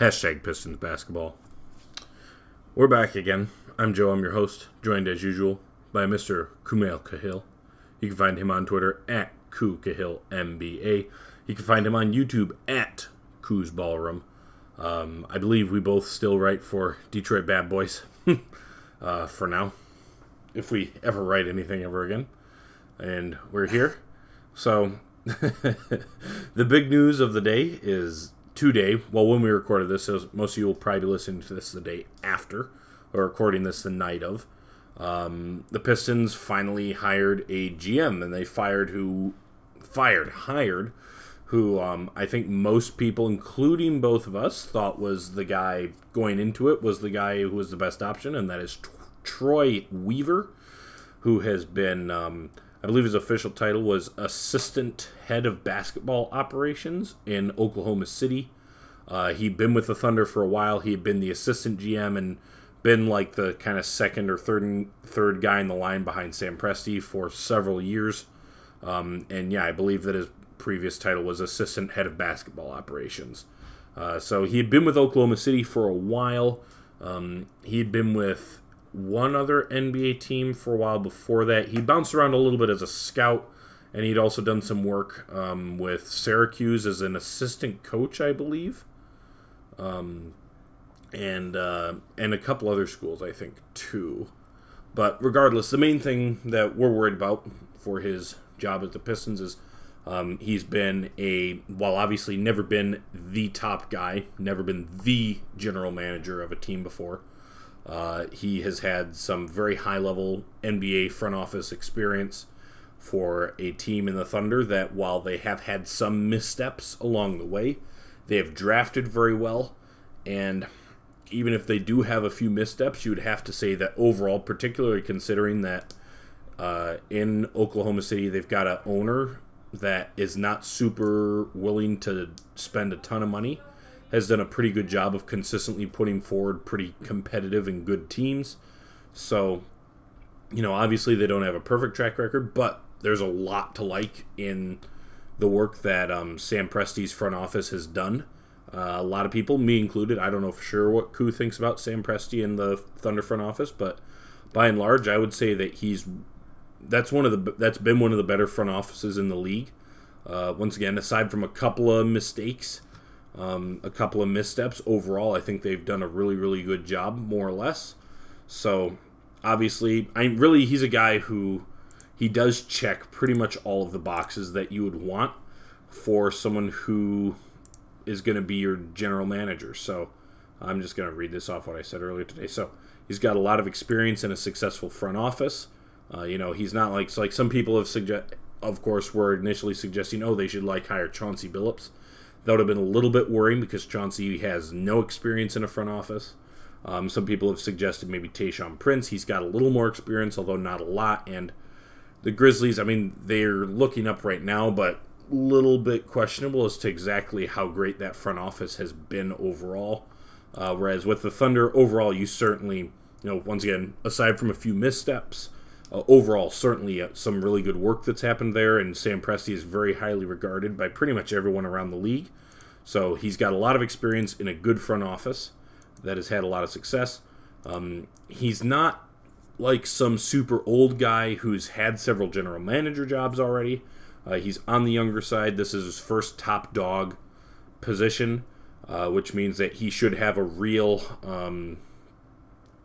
Hashtag Pistons basketball. We're back again. I'm Joe. I'm your host, joined as usual by Mr. Kumail Kahil. You can find him on Twitter at Ku Kahil MBA. You can find him on YouTube at Ku's Ballroom. Um, I believe we both still write for Detroit Bad Boys uh, for now, if we ever write anything ever again. And we're here. So, the big news of the day is today. Well, when we recorded this, most of you will probably be listening to this the day after, or recording this the night of. Um, the Pistons finally hired a GM, and they fired who fired hired who um, I think most people, including both of us, thought was the guy going into it was the guy who was the best option, and that is Troy Weaver, who has been, um, I believe his official title was Assistant Head of Basketball Operations in Oklahoma City. Uh, he'd been with the Thunder for a while. He had been the assistant GM and been like the kind of second or third third guy in the line behind Sam Presti for several years. Um, and yeah, I believe that his previous title was assistant head of basketball operations. Uh, so he had been with Oklahoma City for a while. Um, he had been with one other NBA team for a while before that. He bounced around a little bit as a scout, and he'd also done some work um, with Syracuse as an assistant coach, I believe, um, and uh, and a couple other schools, I think, too. But regardless, the main thing that we're worried about for his job at the Pistons is um, he's been a, while obviously never been the top guy, never been the general manager of a team before. Uh, he has had some very high level NBA front office experience for a team in the Thunder that, while they have had some missteps along the way, they have drafted very well. And even if they do have a few missteps, you would have to say that overall, particularly considering that uh, in Oklahoma City, they've got an owner that is not super willing to spend a ton of money has done a pretty good job of consistently putting forward pretty competitive and good teams. So, you know, obviously they don't have a perfect track record, but there's a lot to like in the work that um, Sam Presti's front office has done. Uh, a lot of people, me included, I don't know for sure what Koo thinks about Sam Presti in the Thunder front office, but by and large, I would say that he's that's one of the that's been one of the better front offices in the league. Uh, once again, aside from a couple of mistakes, um, a couple of missteps, overall, I think they've done a really really good job, more or less. So obviously, I really he's a guy who he does check pretty much all of the boxes that you would want for someone who is going to be your general manager. So I'm just going to read this off what I said earlier today. So he's got a lot of experience in a successful front office. Uh, you know, he's not like like some people have suggest, of course, were initially suggesting, oh, they should like hire Chauncey Billups. That would have been a little bit worrying because Chauncey has no experience in a front office. Um, some people have suggested maybe Tayshaun Prince. He's got a little more experience, although not a lot. And the Grizzlies, I mean, they're looking up right now, but a little bit questionable as to exactly how great that front office has been overall. Uh, whereas with the Thunder, overall, you certainly, you know, once again, aside from a few missteps, uh, overall, certainly uh, some really good work that's happened there, and Sam Presti is very highly regarded by pretty much everyone around the league. So he's got a lot of experience in a good front office that has had a lot of success. Um, he's not like some super old guy who's had several general manager jobs already. Uh, he's on the younger side. This is his first top dog position, uh, which means that he should have a real um,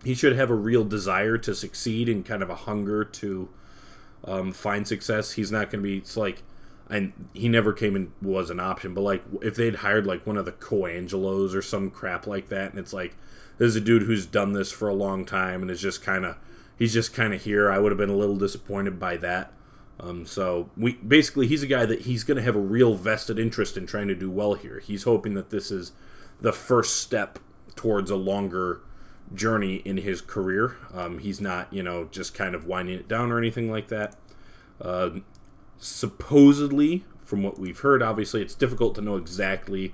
he should have a real desire to succeed and kind of a hunger to um, find success. He's not going to be. It's like, and he never came and was an option. But like, if they'd hired like one of the Colangelos or some crap like that, and it's like, this is a dude who's done this for a long time and is just kind of, he's just kind of here. I would have been a little disappointed by that. Um, so we basically he's a guy that he's going to have a real vested interest in trying to do well here. He's hoping that this is the first step towards a longer journey in his career. Um, he's not, you know, just kind of winding it down or anything like that. Uh, supposedly, from what we've heard, obviously it's difficult to know exactly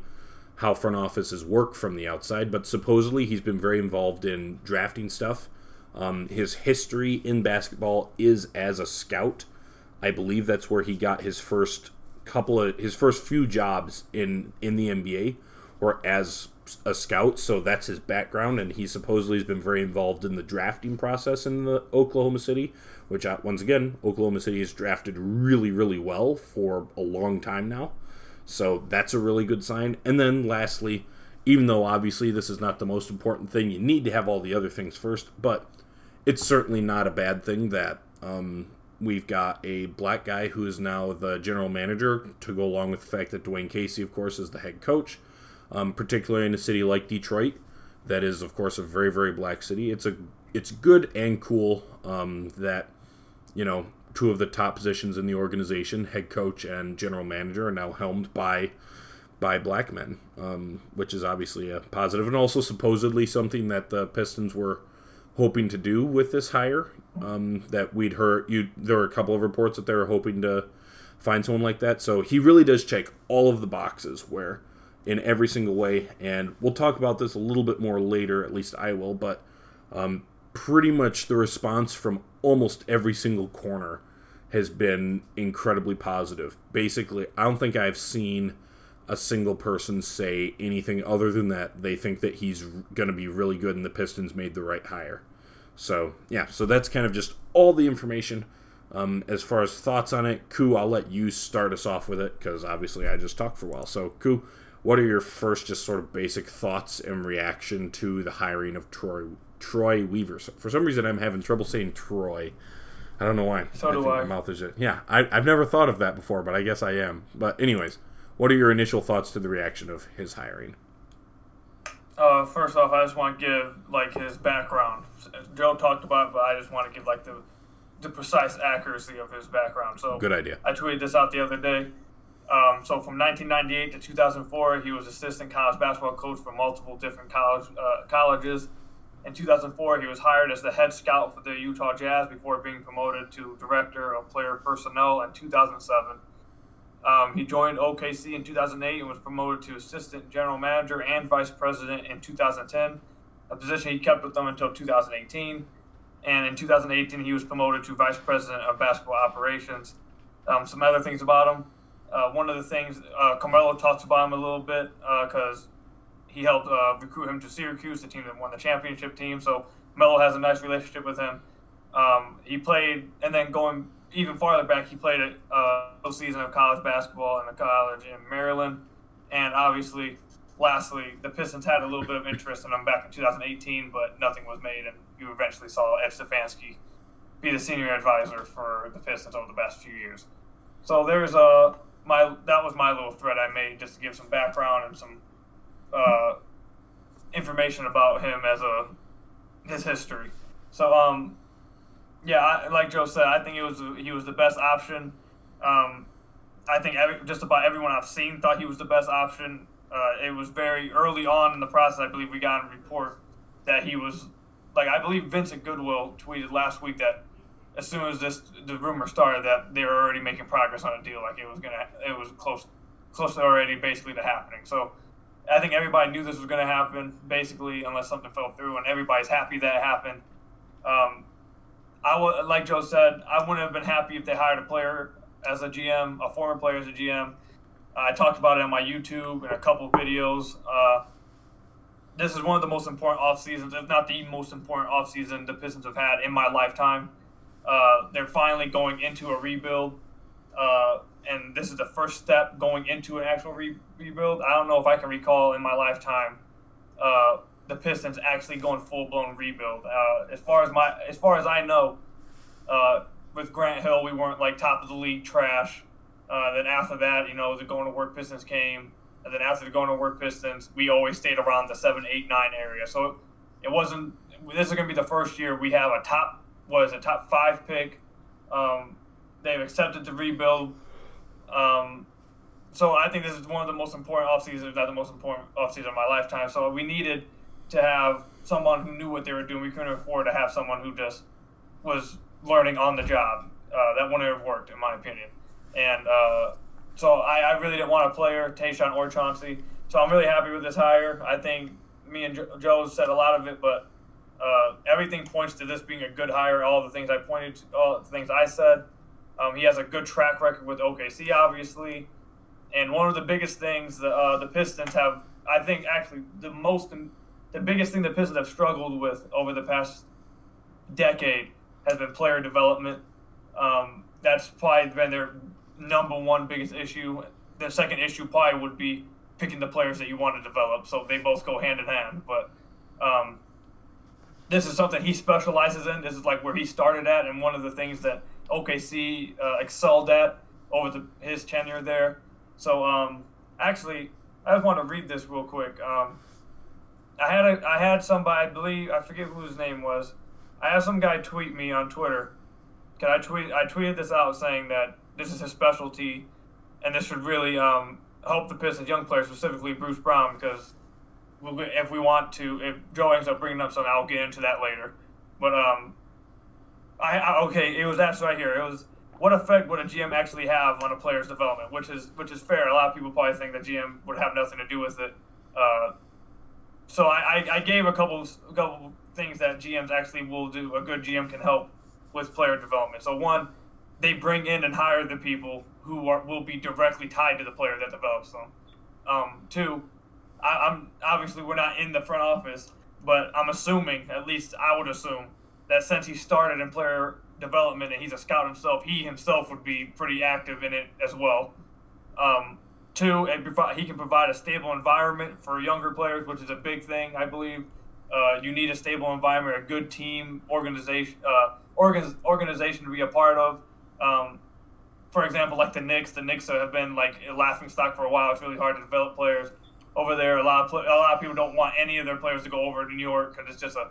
how front offices work from the outside, but supposedly he's been very involved in drafting stuff. Um, his history in basketball is as a scout. I believe that's where he got his first couple of his first few jobs in in the NBA, or as a scout, so that's his background, and he supposedly has been very involved in the drafting process in the Oklahoma City, which uh, once again, Oklahoma City has drafted really, really well for a long time now. So that's a really good sign. And then lastly, even though obviously this is not the most important thing, you need to have all the other things first, but it's certainly not a bad thing that um, we've got a black guy who is now the general manager to go along with the fact that Dwane Casey, of course, is the head coach um, particularly in a city like Detroit, that is, of course, a very very black city. It's a it's good and cool um, that you know two of the top positions in the organization, head coach and general manager, are now helmed by by black men, um, which is obviously a positive, and also supposedly something that the Pistons were hoping to do with this hire. Um, that we'd heard you. There were a couple of reports that they were hoping to find someone like that. So he really does check all of the boxes where in every single way. And we'll talk about this a little bit more later, at least I will, but um, pretty much the response from almost every single corner has been incredibly positive. Basically, I don't think I've seen a single person say anything other than that they think that he's going to be really good and the Pistons made the right hire. So, yeah, so that's kind of just all the information. Um, as far as thoughts on it, Koo, I'll let you start us off with it because obviously I just talked for a while. So, Koo, what are your first, just sort of basic thoughts and reaction to the hiring of Troy Troy Weaver? So for some reason, I'm having trouble saying Troy. I don't know why. So I do I. My mouth is it. yeah. I, I've never thought of that before, but I guess I am. But anyways, what are your initial thoughts to the reaction of his hiring? Uh, first off, I just want to give like his background. Joe talked about, it, but I just want to give like the the precise accuracy of his background. So good idea. I tweeted this out the other day. Um, so from 1998 to 2004, he was assistant college basketball coach for multiple different college uh, colleges. In 2004, he was hired as the head scout for the Utah Jazz before being promoted to director of player personnel in 2007. Um, he joined OKC in 2008 and was promoted to assistant general manager and vice president in 2010, a position he kept with them until 2018. And in 2018, he was promoted to vice president of basketball operations. Um, some other things about him uh, one of the things uh, Carmelo talks about him a little bit because uh, he helped uh, recruit him to Syracuse, the team that won the championship team. So Melo has a nice relationship with him. Um, he played, and then going even farther back, he played a uh, season of college basketball in a college in Maryland. And obviously, lastly, the Pistons had a little bit of interest in him back in 2018, but nothing was made, and you eventually saw Ed Stefanski be the senior advisor for the Pistons over the past few years. So there's a my that was my little thread I made just to give some background and some uh, information about him as a his history. So um, yeah, I, like Joe said, I think he was he was the best option. Um, I think every, just about everyone I've seen thought he was the best option. Uh, it was very early on in the process. I believe we got a report that he was like I believe Vincent Goodwill tweeted last week that as soon as this the rumor started that they were already making progress on a deal, like it was gonna, it was close, close already, basically to happening. So I think everybody knew this was gonna happen, basically, unless something fell through, and everybody's happy that it happened. Um, I would, like Joe said, I wouldn't have been happy if they hired a player as a GM, a former player as a GM. I talked about it on my YouTube and a couple of videos. Uh, this is one of the most important off seasons, if not the most important off season the Pistons have had in my lifetime. Uh, they're finally going into a rebuild, uh, and this is the first step going into an actual re- rebuild. I don't know if I can recall in my lifetime uh, the Pistons actually going full blown rebuild. Uh, as far as my, as far as I know, uh, with Grant Hill, we weren't like top of the league trash. then after that, you know, the going to work Pistons came, and then after the going to work Pistons, we always stayed around the seven, eight, nine area. So it wasn't. This is going to be the first year we have a top was a top five pick. Um, they've accepted to rebuild. Um, so I think this is one of the most important off seasons, if not the most important off season of my lifetime. So we needed to have someone who knew what they were doing. We couldn't afford to have someone who just was learning on the job. Uh, that wouldn't have worked, in my opinion. And uh, so I, I, really didn't want a player, Tayshaun or Chauncey. So I'm really happy with this hire. I think me and Joe said a lot of it, but uh, everything points to this being a good hire. All the things I pointed to, all the things I said. Um, he has a good track record with OKC, obviously. And one of the biggest things the, uh, the Pistons have I think actually the most, the biggest thing the Pistons have struggled with over the past decade has been player development. Um, that's probably been their number one biggest issue. The second issue probably would be picking the players that you want to develop. So they both go hand in hand. But um, this is something he specializes in. This is like where he started at, and one of the things that OKC uh, excelled at over the, his tenure there. So um, actually, I just want to read this real quick. Um, I had a, I had somebody, I believe, I forget who his name was. I had some guy tweet me on Twitter. Can I tweet? I tweeted this out saying that this is his specialty, and this should really um, help the Pistons young players, specifically Bruce Brown, because if we want to, if Joe ends up bringing up something, I'll get into that later. But um, I, I okay, it was actually right here. It was what effect would a GM actually have on a player's development, which is which is fair. A lot of people probably think the GM would have nothing to do with it. Uh, so I, I, I, gave a couple a couple things that GMs actually will do. A good GM can help with player development. So one, they bring in and hire the people who are will be directly tied to the player that develops them. Um, two, I, I'm obviously we're not in the front office, but I'm assuming, at least I would assume, that since he started in player development and he's a scout himself, he himself would be pretty active in it as well. Um, two, he can provide a stable environment for younger players, which is a big thing, I believe. Uh, you need a stable environment, a good team organization, uh, organ- organization to be a part of. Um, for example, like the Knicks, the Knicks have been like a laughing stock for a while. It's really hard to develop players over there. A lot of a lot of people don't want any of their players to go over to New York because it's just a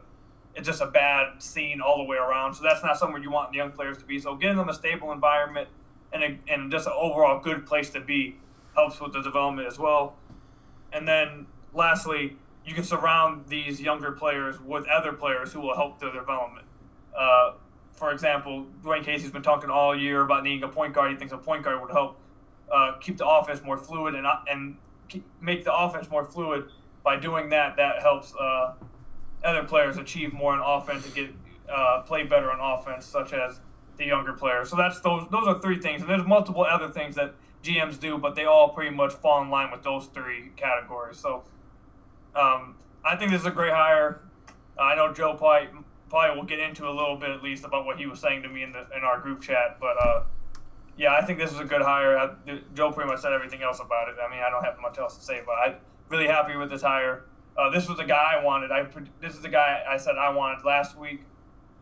it's just a bad scene all the way around. So that's not somewhere you want young players to be. So getting them a stable environment and a, and just an overall good place to be helps with the development as well. And then lastly, you can surround these younger players with other players who will help their development. Uh, for example, Dwane Casey's been talking all year about needing a point guard. He thinks a point guard would help uh, keep the offense more fluid and and make the offense more fluid. By doing that, that helps uh, other players achieve more on offense and get uh, play better on offense, such as the younger players. So that's those those are three things, and there's multiple other things that GMs do, but they all pretty much fall in line with those three categories. So um, I think this is a great hire. I know Joe probably probably will get into a little bit at least about what he was saying to me in the in our group chat, but. Uh, yeah, I think this is a good hire. I, Joe pretty much said everything else about it. I mean, I don't have much else to say, but I'm really happy with this hire. Uh, this was the guy I wanted. I this is the guy I said I wanted last week,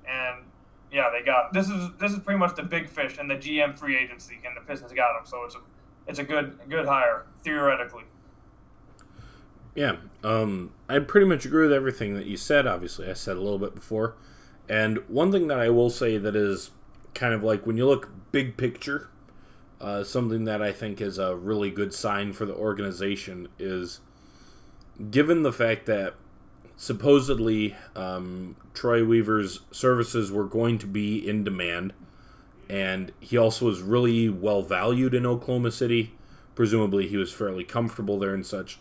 and yeah, they got this is this is pretty much the big fish in the GM free agency, and the Pistons got him. So it's a it's a good good hire theoretically. Yeah, um, I pretty much agree with everything that you said. Obviously, I said a little bit before, and one thing that I will say that is kind of like when you look big picture, uh, something that I think is a really good sign for the organization is given the fact that supposedly um, Troy Weaver's services were going to be in demand, and he also was really well valued in Oklahoma City. Presumably, he was fairly comfortable there and such.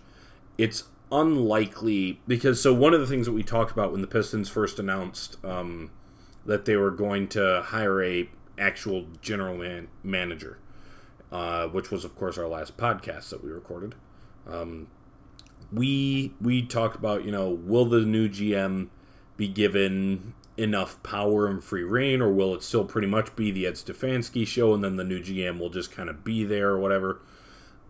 It's unlikely because so one of the things that we talked about when the Pistons first announced um, that they were going to hire a actual general man- manager, uh, which was of course our last podcast that we recorded. Um, we we talked about you know will the new GM be given enough power and free reign, or will it still pretty much be the Ed Stefanski show, and then the new GM will just kind of be there or whatever?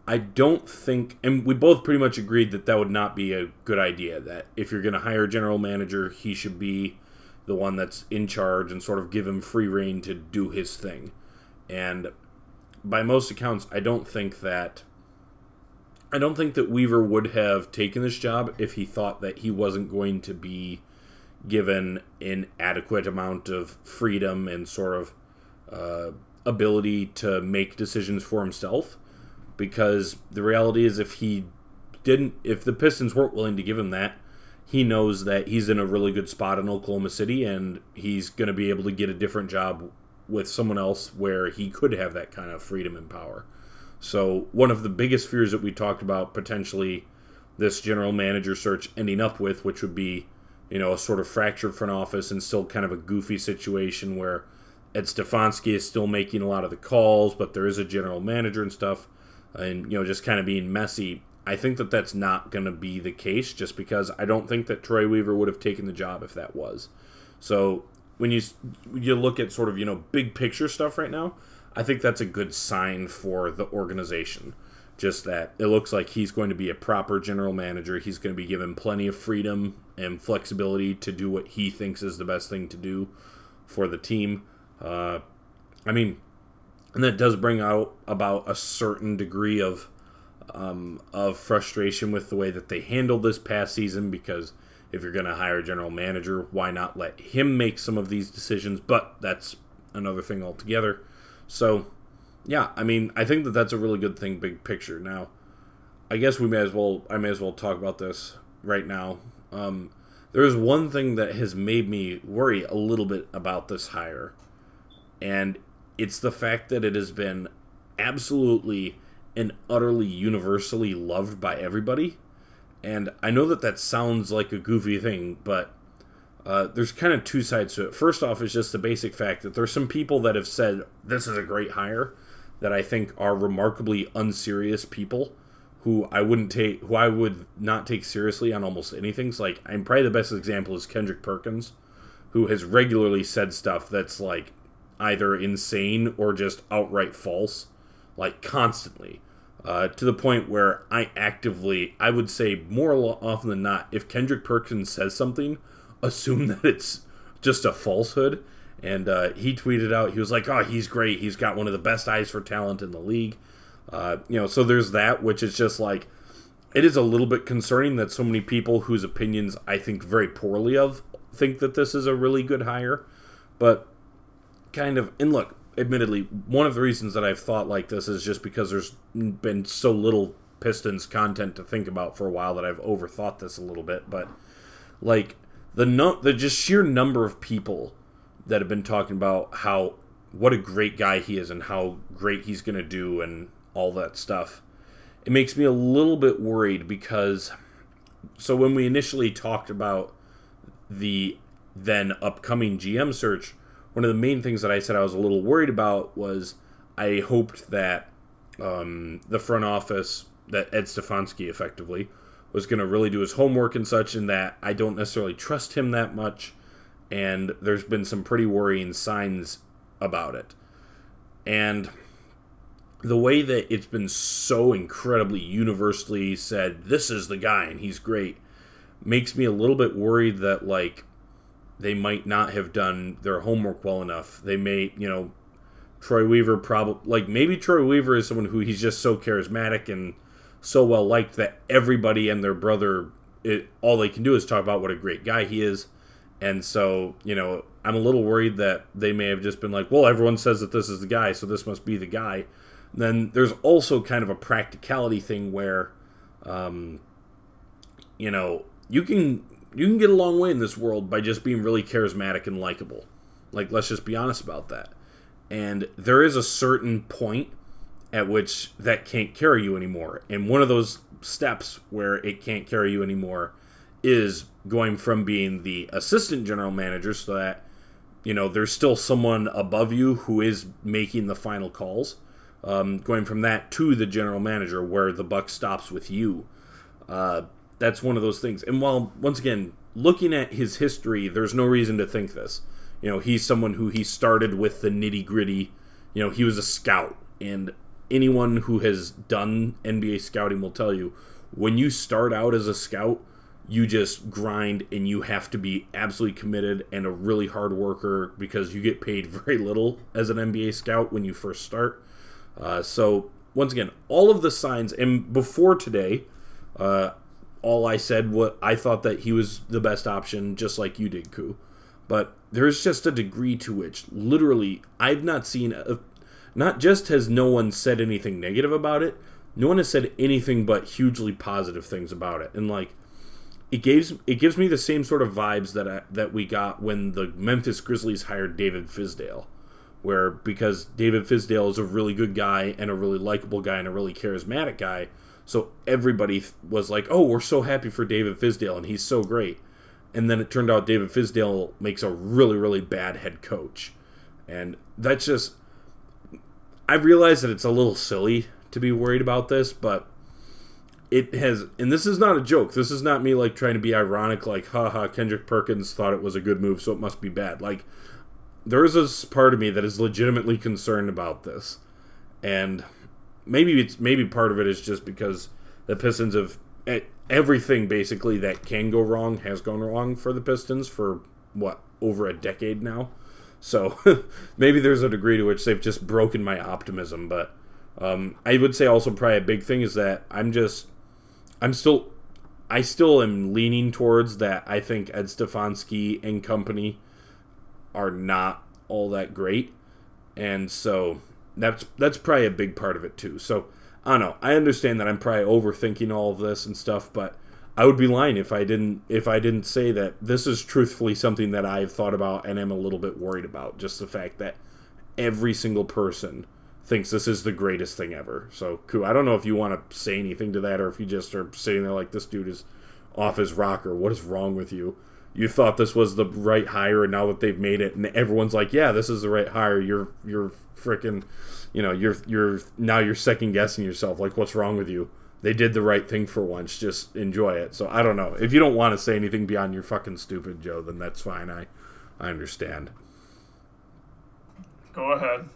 I don't think, and we both pretty much agreed that that would not be a good idea. That if you're going to hire a general manager, he should be the one that's in charge and sort of give him free reign to do his thing. And by most accounts, I don't think that I don't think that Weaver would have taken this job if he thought that he wasn't going to be given an adequate amount of freedom and sort of uh, ability to make decisions for himself. Because the reality is, if he didn't, if the Pistons weren't willing to give him that, he knows that he's in a really good spot in Oklahoma City and he's going to be able to get a different job with someone else where he could have that kind of freedom and power. So, one of the biggest fears that we talked about potentially this general manager search ending up with, which would be, you know, a sort of fractured front office and still kind of a goofy situation where Ed Stefanski is still making a lot of the calls, but there is a general manager and stuff, and, you know, just kind of being messy. I think that that's not going to be the case just because I don't think that Troy Weaver would have taken the job if that was. So when you you look at sort of you know big picture stuff right now, I think that's a good sign for the organization. Just that it looks like he's going to be a proper general manager. He's going to be given plenty of freedom and flexibility to do what he thinks is the best thing to do for the team. Uh, I mean, and that does bring out about a certain degree of um, of frustration with the way that they handled this past season because if you're going to hire a general manager, why not let him make some of these decisions? But that's another thing altogether. So, yeah, I mean, I think that that's a really good thing, big picture. Now, I guess we may as well, I may as well talk about this right now. Um, there is one thing that has made me worry a little bit about this hire, and it's the fact that it has been absolutely and utterly universally loved by everybody. And I know that that sounds like a goofy thing, but uh, there's kind of two sides to it. First off, is just the basic fact that there's some people that have said this is a great hire that I think are remarkably unserious people who I wouldn't take, who I would not take seriously on almost anything. So like, I'm probably the best example is Kendrick Perkins, who has regularly said stuff that's like either insane or just outright false, like constantly. Uh, to the point where I actively, I would say more often than not, if Kendrick Perkins says something, assume that it's just a falsehood. And uh, he tweeted out, he was like, "Oh, he's great. He's got one of the best eyes for talent in the league." Uh, you know, so there's that, which is just like, it is a little bit concerning that so many people whose opinions I think very poorly of think that this is a really good hire. But kind of, and look, admittedly, one of the reasons that I've thought like this is just because there's been so little Pistons content to think about for a while that I've overthought this a little bit. But like the no, the just sheer number of people that have been talking about how what a great guy he is and how great he's going to do and all that stuff. It makes me a little bit worried because so when we initially talked about the then upcoming GM search, one of the main things that I said I was a little worried about was I hoped that um, the front office, that Ed Stefanski effectively, was going to really do his homework and such, and that I don't necessarily trust him that much. And there's been some pretty worrying signs about it. And the way that it's been so incredibly universally said, this is the guy and he's great, makes me a little bit worried that, like, they might not have done their homework well enough. They may, you know, Troy Weaver probably like maybe Troy Weaver is someone who he's just so charismatic and so well liked that everybody and their brother it, all they can do is talk about what a great guy he is. And so, you know, I'm a little worried that they may have just been like, well, everyone says that this is the guy, so this must be the guy. And then there's also kind of a practicality thing where, um, you know, you can you can get a long way in this world by just being really charismatic and likable. Like, let's just be honest about that. And there is a certain point at which that can't carry you anymore. And one of those steps where it can't carry you anymore is going from being the assistant general manager so that you know there's still someone above you who is making the final calls um, going from that to the general manager where the buck stops with you uh, that's one of those things. And while once again looking at his history, there's no reason to think this. You know, he's someone who he started with the nitty gritty. You know, he was a scout, and anyone who has done NBA scouting will tell you when you start out as a scout, you just grind and you have to be absolutely committed and a really hard worker because you get paid very little as an NBA scout when you first start. Uh, so once again, all of the signs, and before today, uh, all I said what I thought that he was the best option, just like you did, Koo. But there's just a degree to which, literally, I've not seen. A, not just has no one said anything negative about it, no one has said anything but hugely positive things about it, and like. It gives it gives me the same sort of vibes that I, that we got when the Memphis Grizzlies hired David Fizdale, where because David Fizdale is a really good guy and a really likable guy and a really charismatic guy, so everybody was like, "Oh, we're so happy for David Fizdale, and he's so great." And then it turned out David Fizdale makes a really, really bad head coach, and that's just. I realize that it's a little silly to be worried about this, but it has, and this is not a joke. This is not me like trying to be ironic, like, haha, Kendrick Perkins thought it was a good move, so it must be bad. Like, there is a part of me that is legitimately concerned about this, and maybe it's maybe part of it is just because the Pistons have everything basically that can go wrong has gone wrong for the Pistons for what over a decade now. So maybe there's a degree to which they've just broken my optimism, but um, I would say also probably a big thing is that I'm just I'm still I still am leaning towards that. I think Ed Stefanski and company are not all that great, and so that's that's probably a big part of it too. So I don't know. I understand that I'm probably overthinking all of this and stuff, but I would be lying if I didn't if I didn't say that this is truthfully something that I've thought about and am a little bit worried about. Just the fact that every single person thinks this is the greatest thing ever. So. I don't know if you want to say anything to that or if you just are sitting there like this dude is off his rocker. What is wrong with you? You thought this was the right hire, and now that they've made it, and everyone's like, "Yeah, this is the right hire." You're you're freaking, you know, you're you're now you're second guessing yourself. Like, what's wrong with you? They did the right thing for once. Just enjoy it. So I don't know. If you don't want to say anything beyond you're fucking stupid, Joe, then that's fine. I I understand. Go ahead.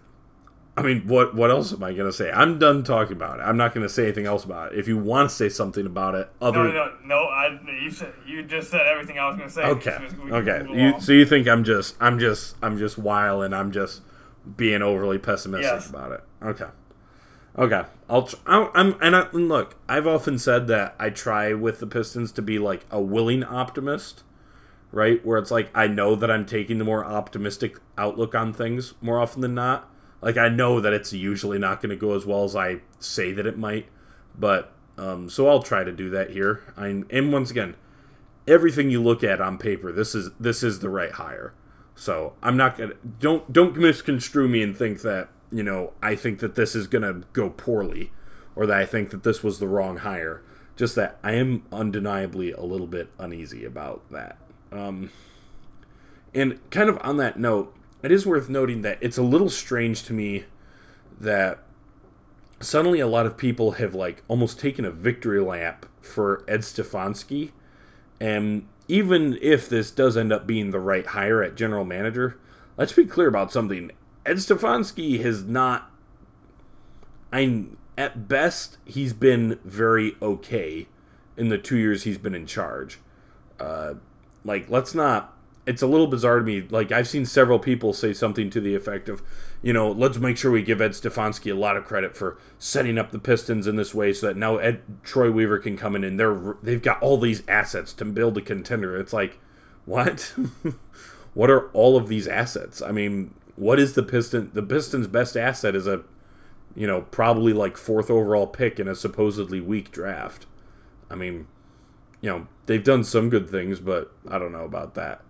I mean, what what else am I going to say? I'm done talking about it. I'm not going to say anything else about it. If you want to say something about it, other no, no, no, I, you said you just said everything I was going to say. Okay, okay. You, so you think I'm just I'm just I'm just wild and I'm just being overly pessimistic yes. about it? Okay, okay. I'll tr- I'm and, I, and look, I've often said that I try with the Pistons to be like a willing optimist, right? Where it's like I know that I'm taking the more optimistic outlook on things more often than not like I know that it's usually not going to go as well as I say that it might, but um, so I'll try to do that here. I and once again, everything you look at on paper, this is this is the right hire. So I'm not gonna don't don't misconstrue me and think that you know I think that this is gonna go poorly, or that I think that this was the wrong hire. Just that I am undeniably a little bit uneasy about that. Um, and kind of on that note, it is worth noting that it's a little strange to me that suddenly a lot of people have like almost taken a victory lap for Ed Stefanski. And even if this does end up being the right hire at general manager, let's be clear about something. Ed Stefanski has not I at best he's been very okay in the 2 years he's been in charge. Uh like let's not it's a little bizarre to me. Like I've seen several people say something to the effect of, you know, let's make sure we give Ed Stefanski a lot of credit for setting up the Pistons in this way, so that now Ed Troy Weaver can come in and they're they've got all these assets to build a contender. It's like, what? what are all of these assets? I mean, what is the Piston? The Pistons' best asset is a, you know, probably like fourth overall pick in a supposedly weak draft. I mean, you know, they've done some good things, but I don't know about that.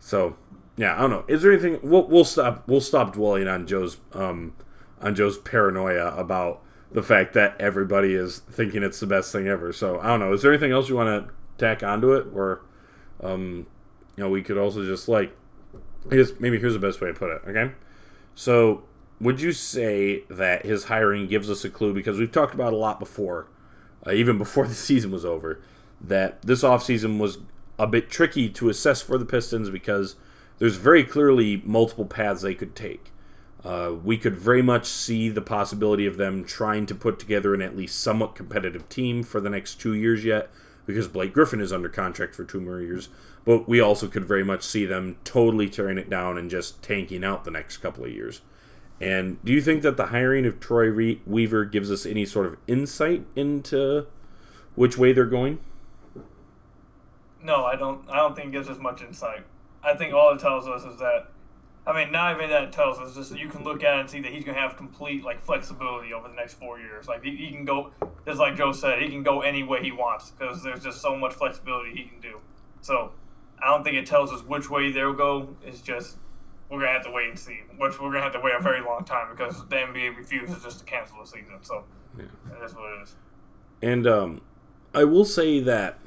So yeah, I don't know. Is there anything? We'll, we'll stop. We'll stop dwelling on Joe's um, on Joe's paranoia about the fact that everybody is thinking it's the best thing ever. So I don't know. Is there anything else you want to tack onto it, or um, you know, we could also just like, guess maybe here's the best way to put it. Okay, so would you say that his hiring gives us a clue because we've talked about a lot before, uh, even before the season was over, that this offseason was a bit tricky to assess for the Pistons because there's very clearly multiple paths they could take. Uh, we could very much see the possibility of them trying to put together an at least somewhat competitive team for the next two years yet, because Blake Griffin is under contract for two more years. But we also could very much see them totally tearing it down and just tanking out the next couple of years. And do you think that the hiring of Troy Weaver gives us any sort of insight into which way they're going? No, I don't. I don't think it gives us much insight. I think all it tells us is that, I mean, not even that it tells us, just you can look at it and see that he's going to have complete like flexibility over the next four years. Like he, he can go, just like Joe said, he can go any way he wants because there's just so much flexibility he can do. So I don't think it tells us which way they'll go. It's just we're gonna have to wait and see. Which we're gonna have to wait a very long time because the NBA refuses just to cancel the season. So yeah. that's what it is. And um, I will say that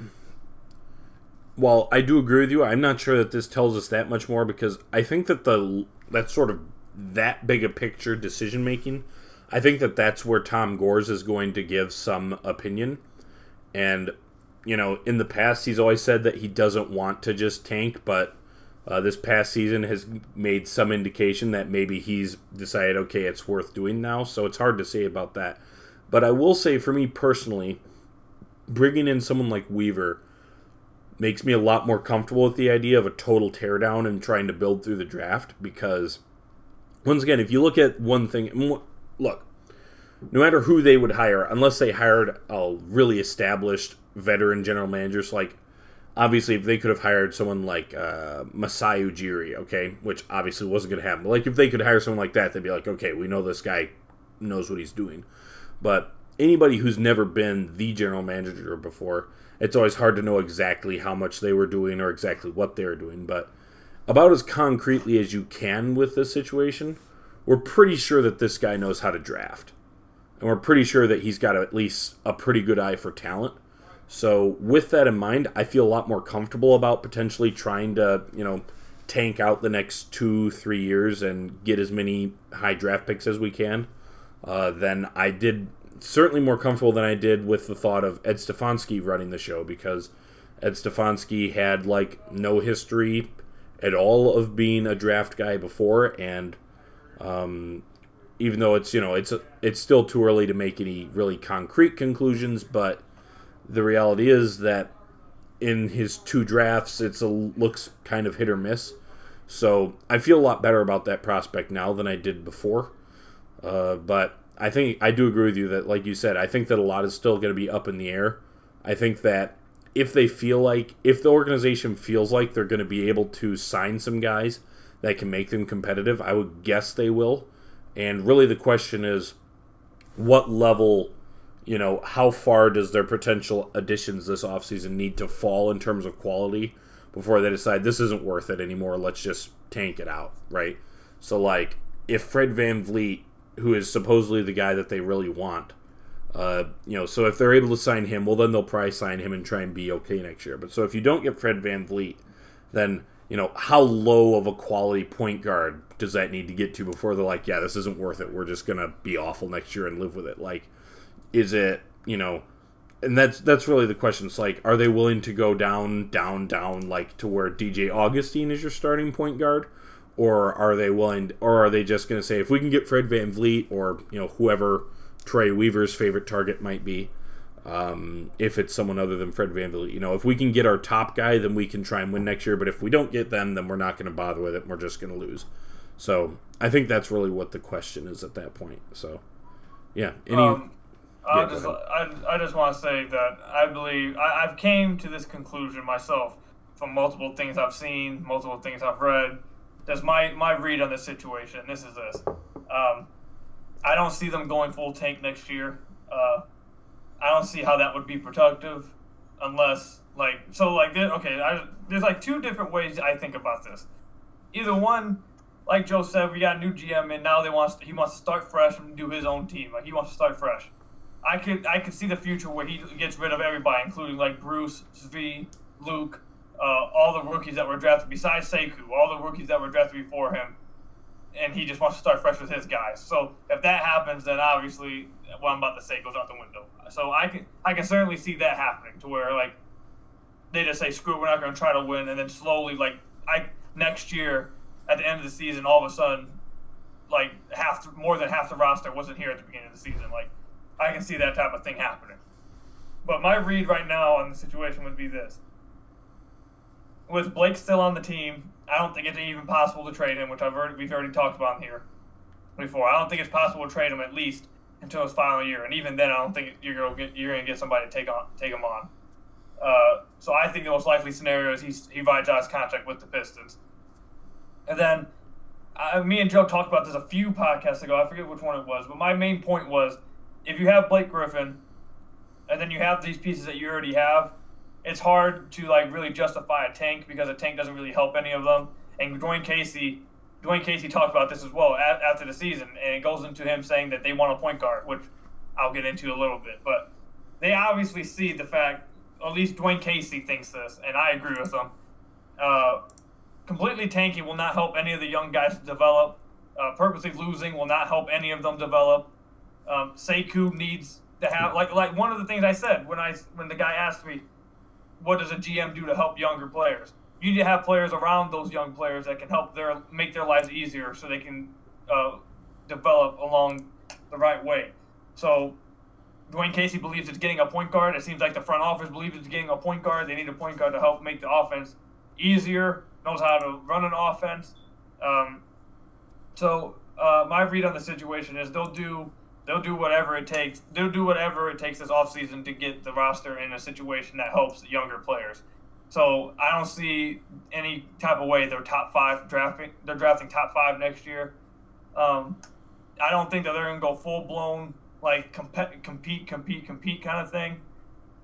while I do agree with you, I'm not sure that this tells us that much more because I think that the that sort of that big a picture decision making, I think that that's where Tom Gores is going to give some opinion, And, you know, in the past, he's always said that he doesn't want to just tank, but uh, this past season has made some indication that maybe he's decided, okay, it's worth doing now. So it's hard to say about that. But I will say, for me personally, bringing in someone like Weaver makes me a lot more comfortable with the idea of a total teardown and trying to build through the draft because, once again, if you look at one thing, look, no matter who they would hire, unless they hired a really established veteran general manager, so like obviously if they could have hired someone like uh, Masai Ujiri, okay, which obviously wasn't going to happen. But like if they could hire someone like that, they'd be like, okay, we know this guy knows what he's doing. But anybody who's never been the general manager before, it's always hard to know exactly how much they were doing or exactly what they were doing. But about as concretely as you can with this situation, we're pretty sure that this guy knows how to draft and we're pretty sure that he's got at least a pretty good eye for talent. So with that in mind, I feel a lot more comfortable about potentially trying to, you know, tank out the next two, three years and get as many high draft picks as we can. Uh, than I did, certainly more comfortable than I did with the thought of Ed Stefanski running the show because Ed Stefanski had like no history at all of being a draft guy before, and um, even though it's you know it's it's still too early to make any really concrete conclusions, but the reality is that in his two drafts, it's a looks kind of hit or miss. So I feel a lot better about that prospect now than I did before. Uh, but I think I do agree with you that, like you said, I think that a lot is still going to be up in the air. I think that if they feel like, if the organization feels like they're going to be able to sign some guys that can make them competitive, I would guess they will. And really, the question is what level, you know, how far does their potential additions this offseason need to fall in terms of quality before they decide this isn't worth it anymore? Let's just tank it out, right? So, like, if Fred VanVleet, who is supposedly the guy that they really want, uh, you know, so if they're able to sign him, well, then they'll probably sign him and try and be okay next year. But so if you don't get Fred VanVleet, then you know, how low of a quality point guard does that need to get to before they're like, yeah, this isn't worth it. We're just gonna be awful next year and live with it. Like, is it, you know, and that's that's really the question. It's like, are they willing to go down, down, down, like to where DJ Augustin is your starting point guard, or are they willing, to, or are they just gonna say if we can get Fred VanVleet or you know whoever Trey Weaver's favorite target might be, um, if it's someone other than Fred VanVleet. You know, if we can get our top guy, then we can try and win next year. But if we don't get them, then we're not going to bother with it. We're just going to lose. So I think that's really what the question is at that point. So, yeah. Any, um, yeah, I just I, I just want to say that I believe I, I've came to this conclusion myself from multiple things I've seen, multiple things I've read. That's my my read on this situation. This is this. Um, I don't see them going full tank next year. Uh, I don't see how that would be productive unless like so like this, okay I, there's like two different ways I think about this. Either one, like Joe said, we got a new GM and now they wants to, he wants to start fresh and do his own team. Like he wants to start fresh. I could I could see the future where he gets rid of everybody, including like Bruce, Svi, Luke, uh, all the rookies that were drafted besides Sekou, all the rookies that were drafted before him, and he just wants to start fresh with his guys. So if that happens, then obviously what I'm about to say goes out the window. So I can I can certainly see that happening to where like they just say screw, we're not going to try to win, and then slowly like I next year at the end of the season, all of a sudden like half the, more than half the roster wasn't here at the beginning of the season. Like I can see that type of thing happening. But my read right now on the situation would be this: with Blake still on the team, I don't think it's even possible to trade him, which I've already we've already talked about here before. I don't think it's possible to trade him at least until his final year, and even then, I don't think you're gonna get you're gonna get somebody to take on take him on. Uh, so I think the most likely scenario is he's, he his contract with the Pistons, and then uh, me and Joe talked about this a few podcasts ago. I forget which one it was, but my main point was if you have Blake Griffin, and then you have these pieces that you already have, it's hard to like really justify a tank because a tank doesn't really help any of them. And Dwane Casey Dwane Casey talked about this as well after the season, and it goes into him saying that they want a point guard, which I'll get into a little bit. But they obviously see the fact, at least Dwane Casey thinks this, and I agree with him. Uh, completely tanking will not help any of the young guys develop. Uh, purposely losing will not help any of them develop. Um, Sekou needs to have like like one of the things I said when I when the guy asked me, what does a GM do to help younger players? You need to have players around those young players that can help their make their lives easier so they can uh, develop along the right way. So Dwane Casey believes it's getting a point guard. It seems like the front office believes it's getting a point guard. They need a point guard to help make the offense easier, knows how to run an offense. Um, so uh, my read on the situation is they'll do they'll do whatever it takes. They'll do whatever it takes this offseason to get the roster in a situation that helps younger players. So I don't see any type of way they're top five drafting. They're drafting top five next year. Um, I don't think that they're to go full blown like compete, compete, compete, compete kind of thing.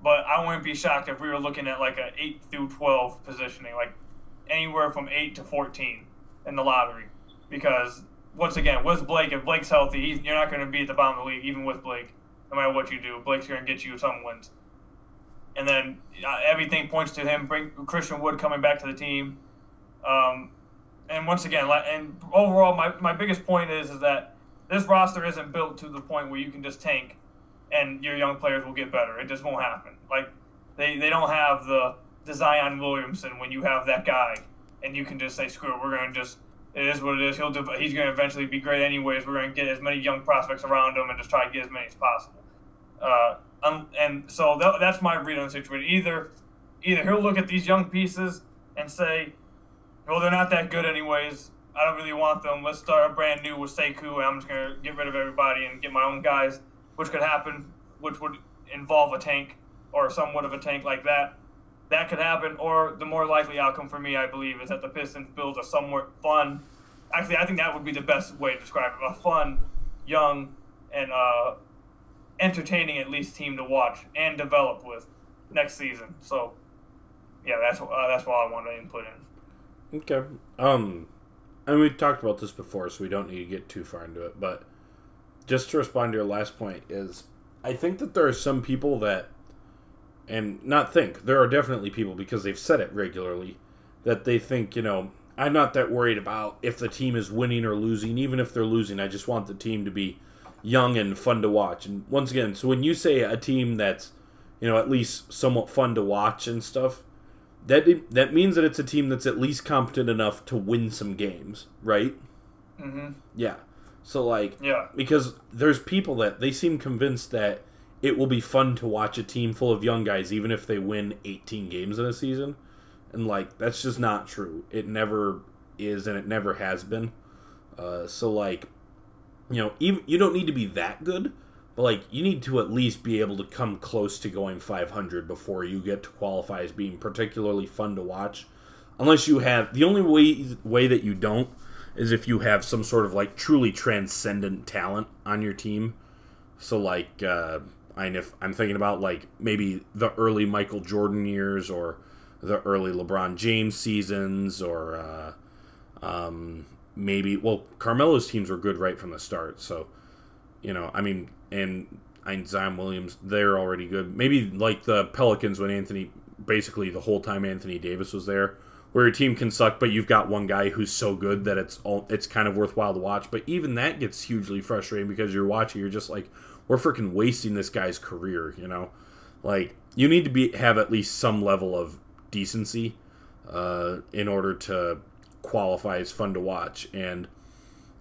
But I wouldn't be shocked if we were looking at like a eight through twelve positioning, like anywhere from eight to fourteen in the lottery, because once again, with Blake, if Blake's healthy, you're not going to be at the bottom of the league, even with Blake, no matter what you do. Blake's going to get you some wins. And then uh, everything points to him bring Christian Wood coming back to the team. Um, and once again, and overall, my, my biggest point is is that this roster isn't built to the point where you can just tank and your young players will get better. It just won't happen. Like they, they don't have the, the Zion Williamson when you have that guy and you can just say screw it, we're gonna just it is what it is. He'll do, he's gonna eventually be great anyways. We're gonna get as many young prospects around him and just try to get as many as possible. Uh, um, and so that, that's my read on the situation. Either either he'll look at these young pieces and say, well, they're not that good anyways. I don't really want them. Let's start a brand new with Sekou, and I'm just gonna get rid of everybody and get my own guys, which could happen, which would involve a tank or somewhat of a tank like that. That could happen, or the more likely outcome for me, I believe, is that the Pistons build a somewhat fun. Actually, I think that would be the best way to describe it: a fun, young, and uh, entertaining at least team to watch and develop with next season. So, yeah, that's uh, that's what I wanted to input in. Okay. Um, and we talked about this before, so we don't need to get too far into it. But just to respond to your last point is, I think that there are some people that, and not think there are definitely people because they've said it regularly, that they think you know I'm not that worried about if the team is winning or losing. Even if they're losing, I just want the team to be young and fun to watch. And once again, so when you say a team that's you know at least somewhat fun to watch and stuff that that means that it's a team that's at least competent enough to win some games, right? Mm-hmm. Yeah. So like, yeah, because there's people that they seem convinced that it will be fun to watch a team full of young guys, even if they win 18 games in a season, and like that's just not true. It never is, and it never has been. Uh, so like, you know, even you don't need to be that good but like you need to at least be able to come close to going 500 before you get to qualify as being particularly fun to watch. Unless you have the only way way that you don't is if you have some sort of like truly transcendent talent on your team. So like uh, I if I'm thinking about like maybe the early Michael Jordan years or the early LeBron James seasons or uh, um, maybe well Carmelo's teams were good right from the start. So you know I mean and Zion Williams, they're already good. Maybe like the Pelicans when Anthony, basically the whole time Anthony Davis was there, where your team can suck, but you've got one guy who's so good that it's all it's kind of worthwhile to watch. But even that gets hugely frustrating because you're watching, you're just like, we're freaking wasting this guy's career, you know. Like you need to be have at least some level of decency uh, in order to qualify as fun to watch. And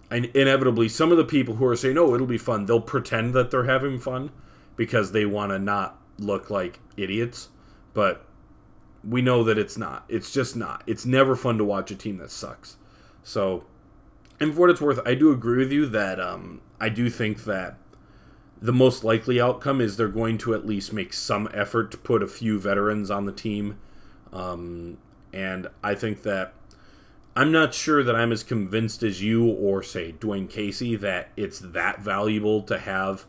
and inevitably some of the people who are saying oh it'll be fun they'll pretend that they're having fun because they want to not look like idiots. But we know that it's not. It's just not. It's never fun to watch a team that sucks. So and for what it's worth i do agree with you that um, i do think that the most likely outcome is they're going to at least make some effort to put a few veterans on the team um, and i think that I'm not sure that I'm as convinced as you or say Dwane Casey that it's that valuable to have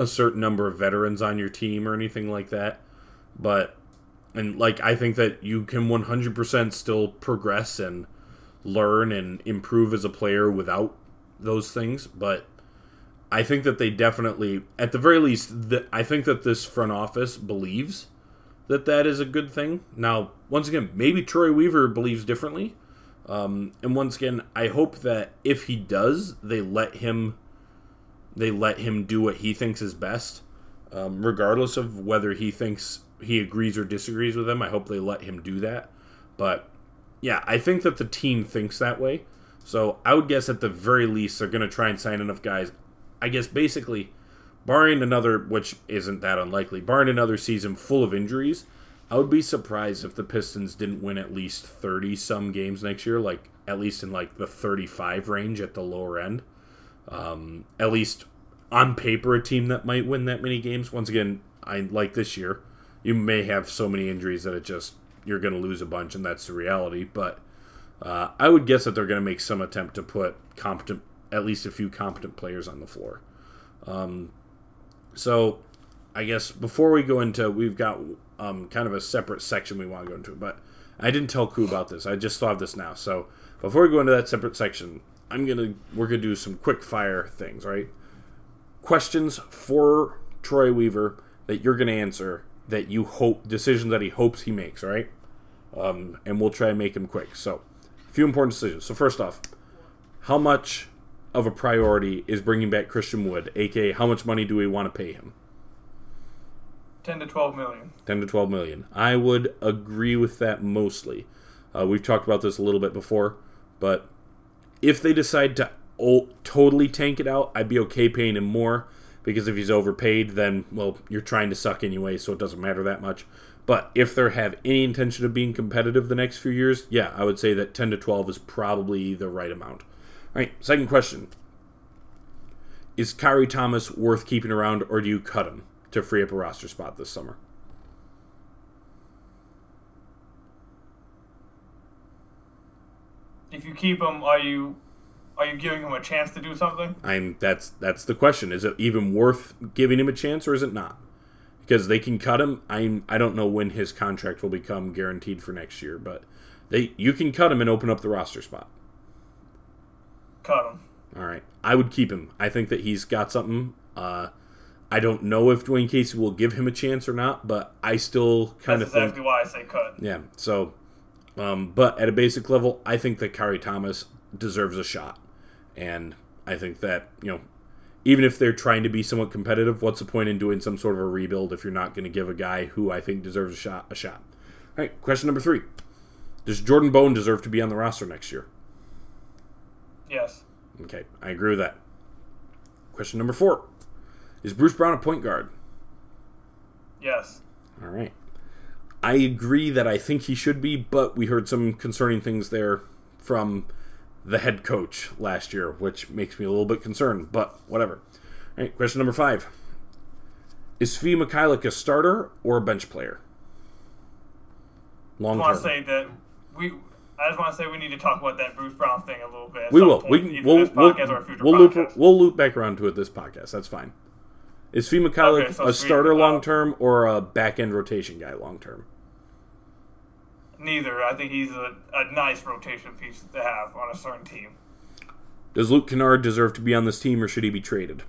a certain number of veterans on your team or anything like that. But and like I think that you can 100% still progress and learn and improve as a player without those things, but I think that they definitely at the very least that I think that this front office believes that that is a good thing. Now, once again, maybe Troy Weaver believes differently um, and once again, I hope that if he does, they let him they let him do what he thinks is best. um, regardless of whether he thinks he agrees or disagrees with them. I hope they let him do that. But yeah, I think that the team thinks that way. So I would guess at the very least they're going to try and sign enough guys. I guess basically, barring another, which isn't that unlikely, barring another season full of injuries, I would be surprised if the Pistons didn't win at least 30 some games next year, like at least in like the 35 range at the lower end. Um, at least on paper, a team that might win that many games. Once again, I like this year. You may have so many injuries that it just you're going to lose a bunch, and that's the reality. But uh, I would guess that they're going to make some attempt to put competent, at least a few competent players on the floor. Um, so I guess before we go into, we've got um, kind of a separate section we want to go into, but I didn't tell Koo about this. I just thought of this now. So before we go into that separate section, I'm gonna we're gonna do some quick fire things, right? Questions for Troy Weaver that you're gonna answer that you hope decisions that he hopes he makes, right? Um, and we'll try and make them quick. So, a few important decisions. So first off, how much of a priority is bringing back Christian Wood, aka how much money do we want to pay him? 10 to 12 million. 10 to 12 million. I would agree with that mostly. Uh, we've talked about this a little bit before, but if they decide to o- totally tank it out, I'd be okay paying him more because if he's overpaid, then, well, you're trying to suck anyway, so it doesn't matter that much. But if they have any intention of being competitive the next few years, yeah, I would say that 10 to 12 is probably the right amount. All right, second question. Is Khyri Thomas worth keeping around, or do you cut him to free up a roster spot this summer? If you keep him, are you are you giving him a chance to do something? I'm that's that's the question. Is it even worth giving him a chance or is it not? Because they can cut him. I'm I don't know when his contract will become guaranteed for next year, but they you can cut him and open up the roster spot. Cut him. All right. I would keep him. I think that he's got something. Uh, I don't know if Dwane Casey will give him a chance or not, but I still kind That's of think exactly why I say cut. yeah. So, um, but at a basic level, I think that Khyri Thomas deserves a shot, and I think that you know, even if they're trying to be somewhat competitive, what's the point in doing some sort of a rebuild if you're not going to give a guy who I think deserves a shot a shot? All right. Question number three: Does Jordan Bone deserve to be on the roster next year? Yes. Okay, I agree with that. Question number four: Is Bruce Brown a point guard? Yes. All right. I agree that I think he should be, but we heard some concerning things there from the head coach last year, which makes me a little bit concerned, but whatever. All right, question number five. Is Svi Mykhailiuk a starter or a bench player? Long I want to say that we. I just want to say we need to talk about that Bruce Brown thing a little bit. We will. We can. We'll, we'll, podcast or a future we'll loop. We'll loop back around to it this podcast. That's fine. Is Svi Mykhailiuk Okay, so a starter long term or a back end rotation guy long term? Neither. I think he's a, a nice rotation piece to have on a certain team. Does Luke Kennard deserve to be on this team or should he be traded?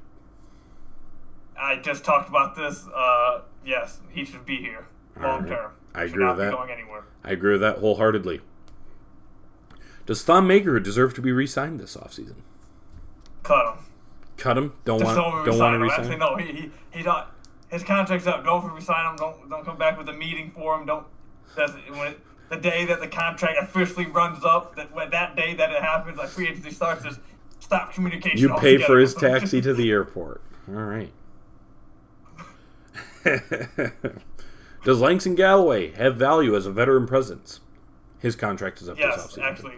I just talked about this. Uh, yes, he should be here long term. I agree with that. Going anywhere? I agree with that wholeheartedly. Does Thon Maker deserve to be re-signed this offseason? Cut him. Cut him. Don't Just want. don't want to resign. Actually, no. He, he he's not. His contract's up. Don't resign him. Don't don't come back with a meeting for him. Don't. That's when it, the day that the contract officially runs up. That when that day that it happens, like free agency starts, just stop communication. You pay altogether. for his taxi to the airport. All right. Does Langston Galloway have value as a veteran presence? His contract is up this Yes, offseason. actually.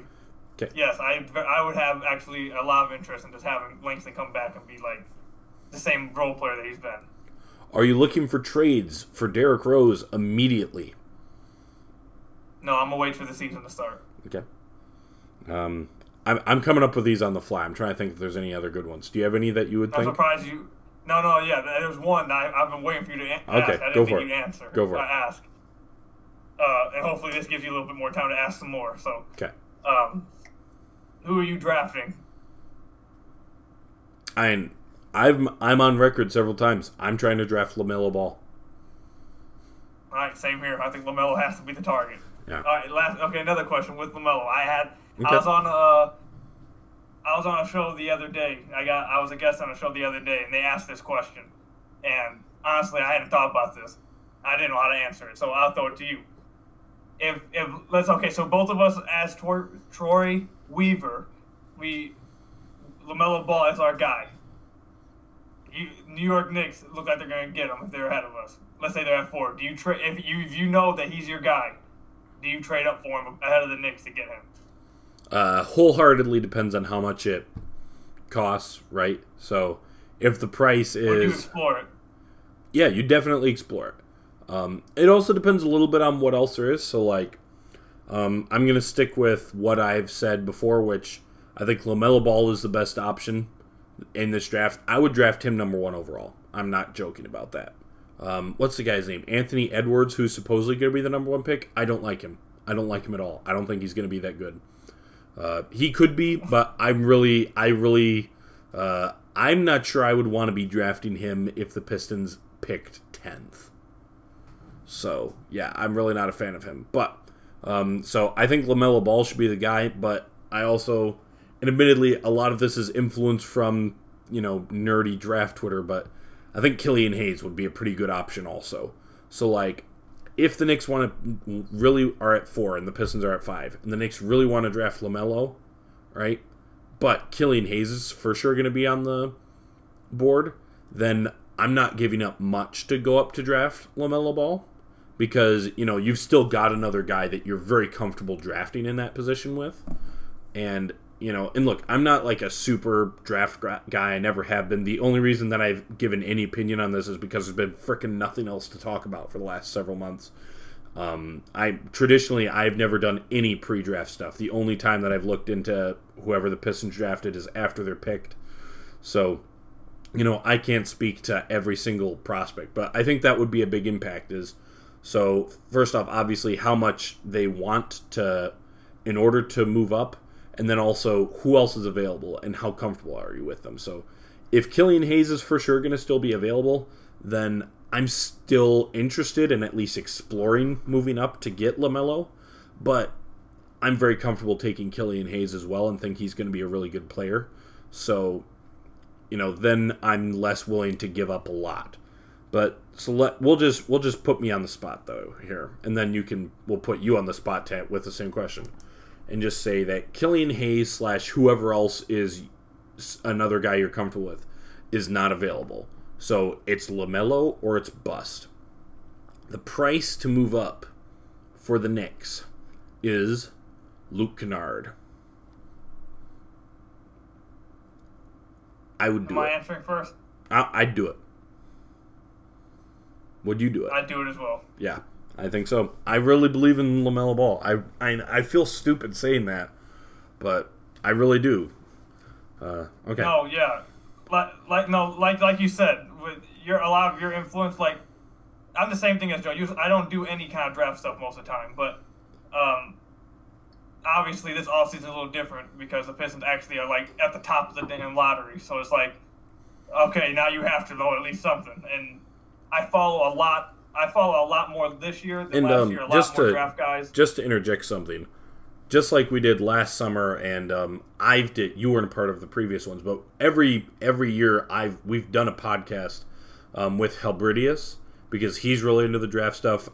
Okay. Yes, I I would have actually a lot of interest in just having Langston come back and be like the same role player that he's been. Are you looking for trades for Derrick Rose immediately? No, I'm gonna wait for the season to start. Okay. Um, I'm, I'm coming up with these on the fly. I'm trying to think if there's any other good ones. Do you have any that you would I'm think? surprised you. No, no, yeah. There's one that I, I've been waiting for you to an- ask. Okay, I didn't go think for it. you'd answer. Go for it. ask. Uh, and hopefully this gives you a little bit more time to ask some more. So, Okay. um, who are you drafting? I I'm I'm on record several times. I'm trying to draft Lamelo Ball. All right, same here. I think Lamelo has to be the target. Yeah. All right, last. Okay, another question with Lamelo. I had. Okay. I was on a. I was on a show the other day. I got. I was a guest on a show the other day, and they asked this question, and honestly, I hadn't thought about this. I didn't know how to answer it, so I'll throw it to you. If if let's okay, so both of us as Tor, Troy Weaver, we Lamelo Ball is our guy. You, New York Knicks look like they're going to get him if they're ahead of us. Let's say they're at four. Do you trade if you if you know that he's your guy? Do you trade up for him ahead of the Knicks to get him? Uh, wholeheartedly depends on how much it costs, right? So if the price you is explore it? yeah, you definitely explore it. Um, it also depends a little bit on what else there is. So, like, um, I'm going to stick with what I've said before, which I think LaMelo Ball is the best option in this draft. I would draft him number one overall. I'm not joking about that. Um, what's the guy's name? Anthony Edwards, who's supposedly going to be the number one pick. I don't like him. I don't like him at all. I don't think he's going to be that good. Uh, he could be, but I'm really, I really, uh, I'm not sure I would want to be drafting him if the Pistons picked 10th. So, yeah, I'm really not a fan of him. But, um, so I think LaMelo Ball should be the guy, but I also, and admittedly, a lot of this is influenced from, you know, nerdy draft Twitter, but I think Killian Hayes would be a pretty good option also. So, like, if the Knicks want to really are at four and the Pistons are at five, and the Knicks really want to draft LaMelo, right? But Killian Hayes is for sure going to be on the board, then I'm not giving up much to go up to draft LaMelo Ball because, you know, you've still got another guy that you're very comfortable drafting in that position with. And, you know, and look, I'm not like a super draft guy. I never have been. The only reason that I've given any opinion on this is because there's been freaking nothing else to talk about for the last several months. Um, I traditionally I've never done any pre-draft stuff. The only time that I've looked into whoever the Pistons drafted is after they're picked. So, you know, I can't speak to every single prospect, but I think that would be a big impact. Is so first off, obviously how much they want to in order to move up, and then also who else is available and how comfortable are you with them. So, if Killian Hayes is for sure going to still be available, then I'm still interested in at least exploring moving up to get LaMelo, but I'm very comfortable taking Killian Hayes as well and think he's going to be a really good player. So, you know, then I'm less willing to give up a lot. But so let we'll just we'll just put me on the spot though here, and then you can we'll put you on the spot Tat, with the same question, and just say that Killian Hayes slash whoever else is another guy you're comfortable with is not available. So it's Lamelo or it's bust. The price to move up for the Knicks is Luke Kennard. I would do Am I it. answering first? I, I'd do it. Would you do it? I'd do it as well. Yeah, I think so. I really believe in Lamelo Ball. I, I I feel stupid saying that, but I really do. Uh, okay. No, yeah, like, like no, like like you said, with your a lot of your influence. Like, I'm the same thing as Joe. I don't do any kind of draft stuff most of the time, but um, obviously this offseason is a little different because the Pistons actually are like at the top of the damn lottery. So it's like, okay, now you have to know at least something. And I follow a lot. I follow a lot more this year than And, last um, year. A lot just more to- draft guys. Just to interject something, just like we did last summer, and um, I've did. You weren't a part of the previous ones, but every every year I've we've done a podcast um, with Helbridius because he's really into the draft stuff.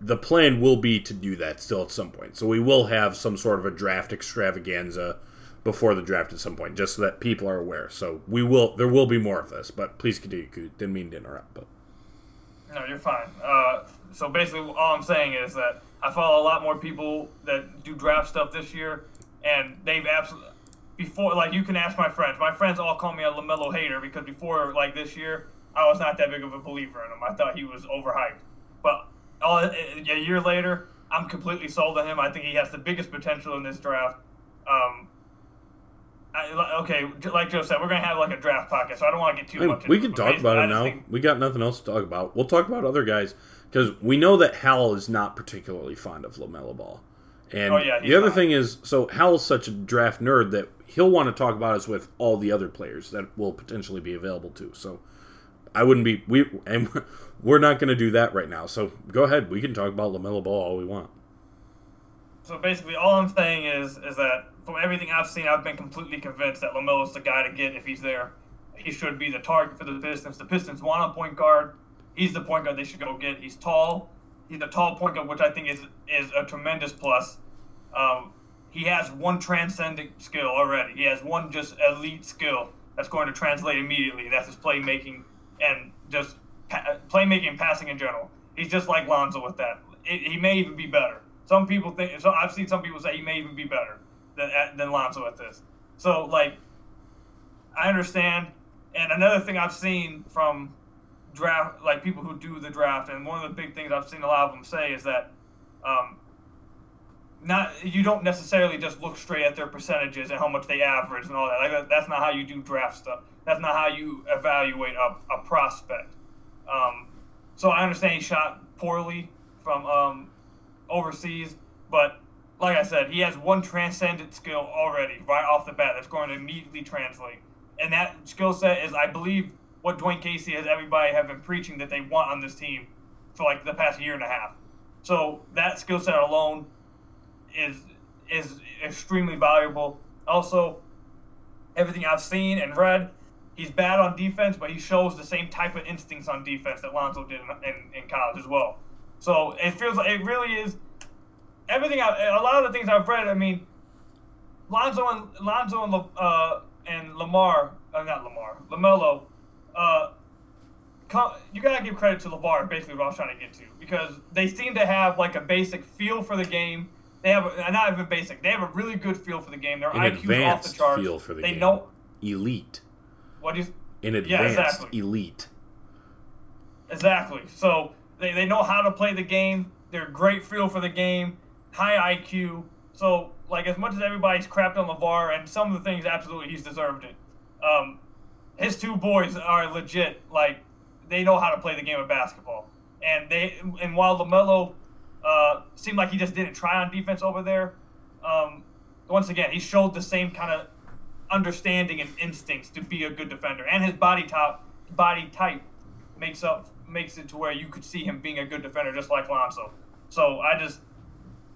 The plan will be to do that still at some point, so we will have some sort of a draft extravaganza before the draft at some point, just so that people are aware. So we will there will be more of this, but please continue. Didn't mean to interrupt, but No, you're fine. Uh, so basically, all I'm saying is that I follow a lot more people that do draft stuff this year, and they've absolutely before. Like you can ask my friends. My friends all call me a Lamelo hater because before like this year, I was not that big of a believer in him. I thought he was overhyped. But all, a year later, I'm completely sold on him. I think he has the biggest potential in this draft. Um, I, okay, like Joe said, we're gonna have like a draft pocket, so I don't want to get too I mean, much. we can talk about it now. think- We got nothing else to talk about. We'll talk about other guys because we know that Hal is not particularly fond of Lamelo Ball. And Oh, yeah, the other not. thing is, so Hal's such a draft nerd that he'll want to talk about us with all the other players that will potentially be available too. So I wouldn't be we and we're not going to do that right now. So go ahead, we can talk about Lamelo Ball all we want. So basically, all I'm saying is is that from everything I've seen, I've been completely convinced that Lamelo's the guy to get if he's there. He should be the target for the Pistons. The Pistons want a point guard. he's the point guard they should go get. He's tall. He's a tall point guard, which I think is is a tremendous plus. Um, he has one transcendent skill already. He has one just elite skill that's going to translate immediately. That's his playmaking and just pa- playmaking and passing in general. He's just like Lonzo with that. It, he may even be better. Some people think. So I've seen some people say he may even be better than than Lonzo at this. So like, I understand. And another thing I've seen from draft, like people who do the draft, and one of the big things I've seen a lot of them say is that um, not you don't necessarily just look straight at their percentages and how much they average and all that. Like that's not how you do draft stuff. That's not how you evaluate a, a prospect. Um, so I understand he shot poorly from um, overseas, but like I said, he has one transcendent skill already right off the bat that's going to immediately translate. And that skill set is, I believe, what Dwane Casey has everybody have been preaching that they want on this team for like the past year and a half. So that skill set alone is is extremely valuable. Also, everything I've seen and read, he's bad on defense, but he shows the same type of instincts on defense that Lonzo did in, in, in college as well. So it feels like it really is everything. I, a lot of the things I've read. I mean, Lonzo and Lonzo and uh, and Lamar, uh, not Lamar, Lamelo. Uh, you gotta give credit to LaVar. Basically, what I was trying to get to because they seem to have like a basic feel for the game they have a, not even basic. They have a really good feel for the game. Their An IQ's off the charts. Feel for the they game. know elite. What is an advanced yeah, exactly. elite? Exactly. So they, they know how to play the game. They're great feel for the game, high IQ. So like as much as everybody's crapped on LaVar and some of the things absolutely he's deserved it. Um, his two boys are legit. Like they know how to play the game of basketball. And they and while Lamelo uh, seemed like he just didn't try on defense over there. Um, once again, he showed the same kind of understanding and instincts to be a good defender, and his body top body type makes up makes it to where you could see him being a good defender, just like Lonzo. So I just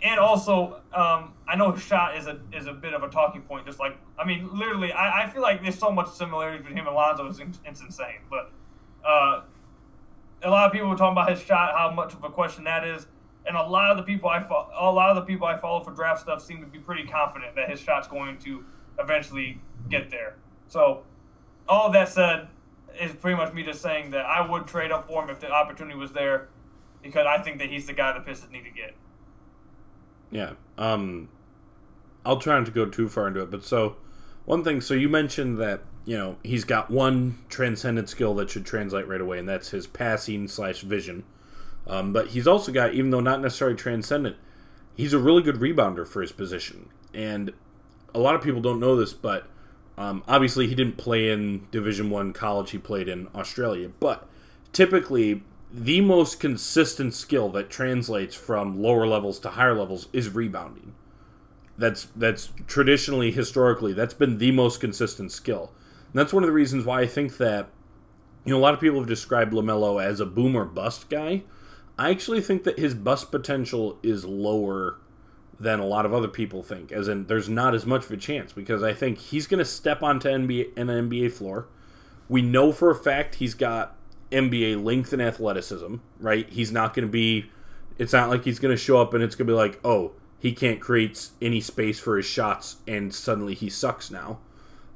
and also um, I know his shot is a is a bit of a talking point. Just like I mean, literally, I, I feel like there's so much similarity between him and Lonzo. It's, it's insane, but uh, a lot of people were talking about his shot, how much of a question that is and a lot of the people I fo- a lot of the people I follow for draft stuff seem to be pretty confident that his shot's going to eventually get there. So, all that said, is pretty much me just saying that I would trade up for him if the opportunity was there, because I think that he's the guy the Pistons need to get. Yeah. Um, I'll try not to go too far into it, but so one thing. So you mentioned that you know he's got one transcendent skill that should translate right away, and that's his passing slash vision. Um, but he's also got, even though not necessarily transcendent, he's a really good rebounder for his position. And a lot of people don't know this, but um, obviously he didn't play in Division One college. He played in Australia. But typically, the most consistent skill that translates from lower levels to higher levels is rebounding. That's that's traditionally, historically, that's been the most consistent skill. And that's one of the reasons why I think that you know a lot of people have described Lamelo as a boomer bust guy I actually think that his bust potential is lower than a lot of other people think. As in, there's not as much of a chance because I think he's going to step onto NBA an NBA floor. We know for a fact he's got NBA length and athleticism. Right? He's not going to be. It's not like he's going to show up and it's going to be like, oh, he can't create any space for his shots and suddenly he sucks now.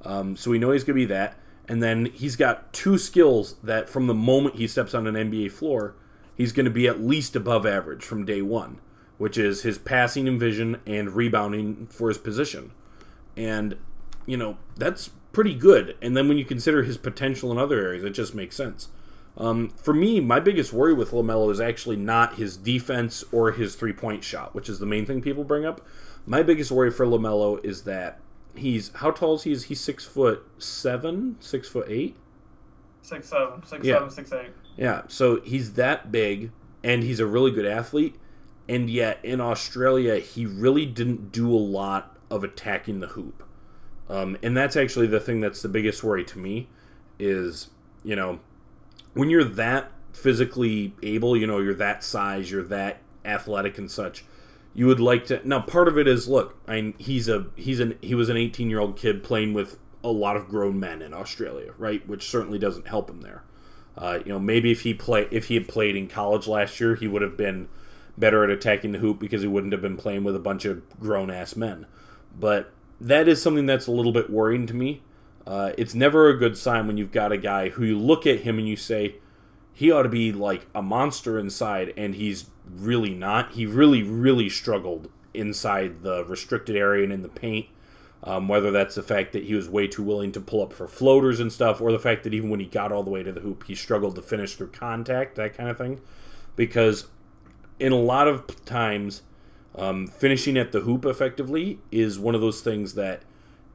Um, so we know he's going to be that. And then he's got two skills that from the moment he steps on an NBA floor he's going to be at least above average from day one, which is his passing and vision and rebounding for his position. And, you know, that's pretty good. And then when you consider his potential in other areas, it just makes sense. Um, for me, my biggest worry with LaMelo is actually not his defense or his three point shot, which is the main thing people bring up. My biggest worry for LaMelo is that he's how tall is he? Is he six foot seven, six foot eight? Six seven, six yeah. seven, six eight. Yeah, so he's that big and he's a really good athlete, and yet in Australia he really didn't do a lot of attacking the hoop. Um, and that's actually the thing that's the biggest worry to me is, you know, when you're that physically able, you know, you're that size, you're that athletic and such, you would like to now part of it is look, I he's a he's an he was an 18 year old kid playing with a lot of grown men in Australia, right? Which certainly doesn't help him there. Uh, you know, maybe if he play if he had played in college last year, he would have been better at attacking the hoop because he wouldn't have been playing with a bunch of grown ass men. But that is something that's a little bit worrying to me. Uh, it's never a good sign when you've got a guy who you look at him and you say he ought to be like a monster inside, and he's really not. He really, really struggled inside the restricted area and in the paint. Um, whether that's the fact that he was way too willing to pull up for floaters and stuff, or the fact that even when he got all the way to the hoop, he struggled to finish through contact, that kind of thing. Because in a lot of times, um, finishing at the hoop effectively is one of those things that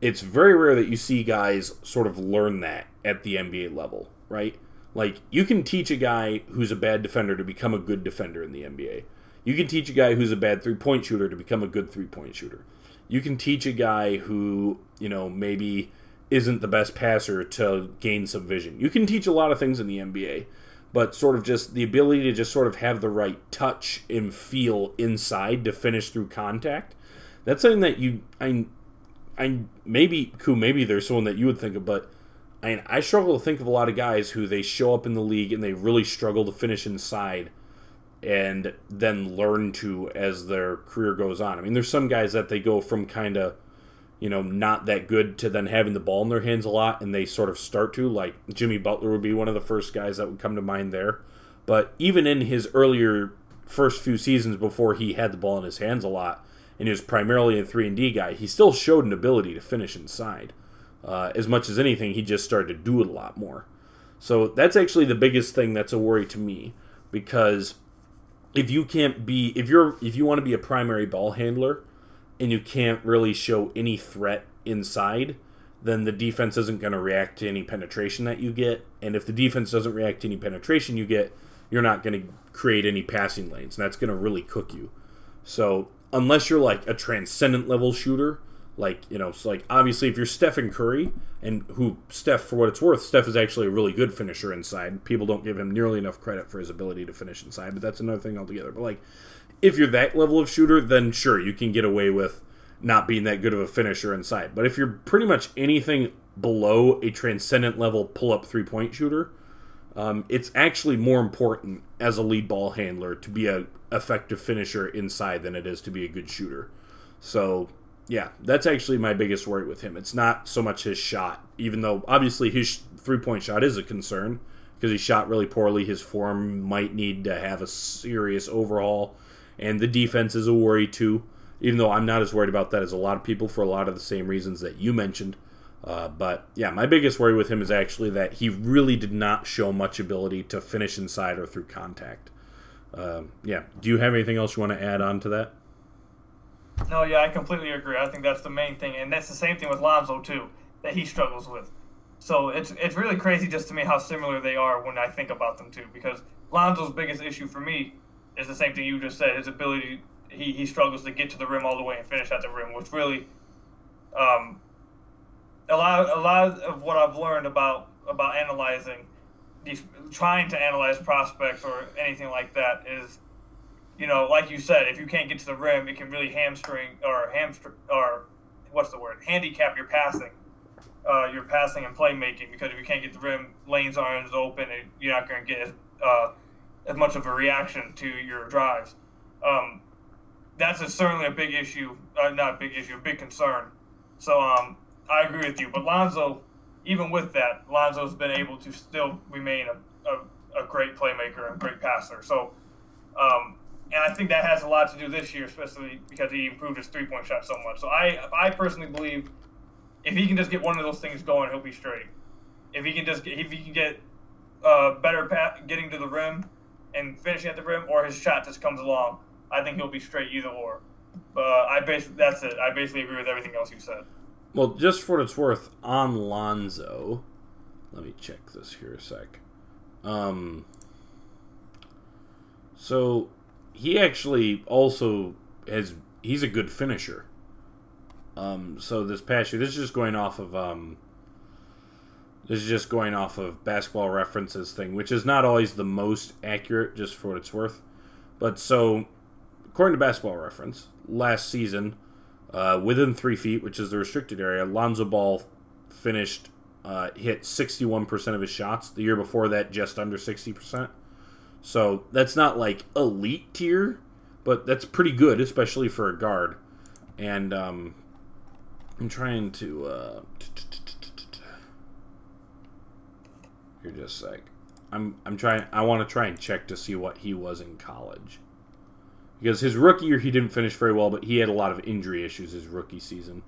it's very rare that you see guys sort of learn that at the NBA level, right? Like, you can teach a guy who's a bad defender to become a good defender in the NBA. You can teach a guy who's a bad three point shooter to become a good three point shooter. You can teach a guy who, you know, maybe isn't the best passer to gain some vision. You can teach a lot of things in the NBA, but sort of just the ability to just sort of have the right touch and feel inside to finish through contact. That's something that you, I, I maybe, cool, maybe there's someone that you would think of, but I, mean, I struggle to think of a lot of guys who they show up in the league and they really struggle to finish inside and then learn to as their career goes on. I mean, there's some guys that they go from kind of, you know, not that good to then having the ball in their hands a lot and they sort of start to. Like Jimmy Butler would be one of the first guys that would come to mind there. But even in his earlier first few seasons before he had the ball in his hands a lot and he was primarily a 3 and D guy, he still showed an ability to finish inside. Uh, as much as anything, he just started to do it a lot more. So that's actually the biggest thing that's a worry to me because if you can't be if you're if you want to be a primary ball handler and you can't really show any threat inside, then the defense isn't going to react to any penetration that you get. And if the defense doesn't react to any penetration you get, you're not going to create any passing lanes. And that's going to really cook you. So, unless you're like a transcendent level shooter, like, you know, so like obviously if you're Stephen Curry, and who Steph, for what it's worth, Steph is actually a really good finisher inside. People don't give him nearly enough credit for his ability to finish inside, but that's another thing altogether. But like, if you're that level of shooter, then sure, you can get away with not being that good of a finisher inside. But if you're pretty much anything below a transcendent level pull up three point shooter, um, it's actually more important as a lead ball handler to be a effective finisher inside than it is to be a good shooter. So yeah, that's actually my biggest worry with him. It's not so much his shot, even though obviously his three point shot is a concern because he shot really poorly. His form might need to have a serious overhaul, and the defense is a worry too. Even though I'm not as worried about that as a lot of people for a lot of the same reasons that you mentioned. Uh, but yeah, my biggest worry with him is actually that he really did not show much ability to finish inside or through contact. Uh, yeah, do you have anything else you want to add on to that? No, yeah, I completely agree. I think that's the main thing, and that's the same thing with Lonzo too that he struggles with. So it's it's really crazy just to me how similar they are when I think about them too. Because Lonzo's biggest issue for me is the same thing you just said. His ability, he, he struggles to get to the rim all the way and finish at the rim, which really, um, a lot a lot of what I've learned about about analyzing trying to analyze prospects or anything like that is you know, like you said, if you can't get to the rim, it can really hamstring or hamstring or what's the word? Handicap your passing, uh, your passing and playmaking because if you can't get the rim, lanes aren't open, and you're not going to get as, uh, as much of a reaction to your drives. Um, that's a, certainly a big issue, uh, not a big issue, a big concern. So um, I agree with you. But Lonzo, even with that, Lonzo's been able to still remain a, a, a great playmaker and great passer. So um, and I think that has a lot to do this year, especially because he improved his three point shot so much. So I, I personally believe if he can just get one of those things going, he'll be straight. If he can just get, if he can get uh, better pat, getting to the rim and finishing at the rim, or his shot just comes along, I think he'll be straight either or. But I basically that's it. I basically agree with everything else you said. Well, just for what it's worth, on Lonzo, let me check this here a sec. Um, so he actually also has he's a good finisher. Um, so this past year, this is just going off of um, this is just going off of basketball references thing, which is not always the most accurate, just for what it's worth. But so, according to basketball reference, last season, uh, within three feet, which is the restricted area, Lonzo Ball finished uh, hit 61% of his shots. The year before that, just under 60%. So that's not like elite tier, but that's pretty good, especially for a guard. And um, I'm trying to. Uh, You're just like, I'm. I'm trying. I want to try and check to see what he was in college, because his rookie year he didn't finish very well, but he had a lot of injury issues his rookie season.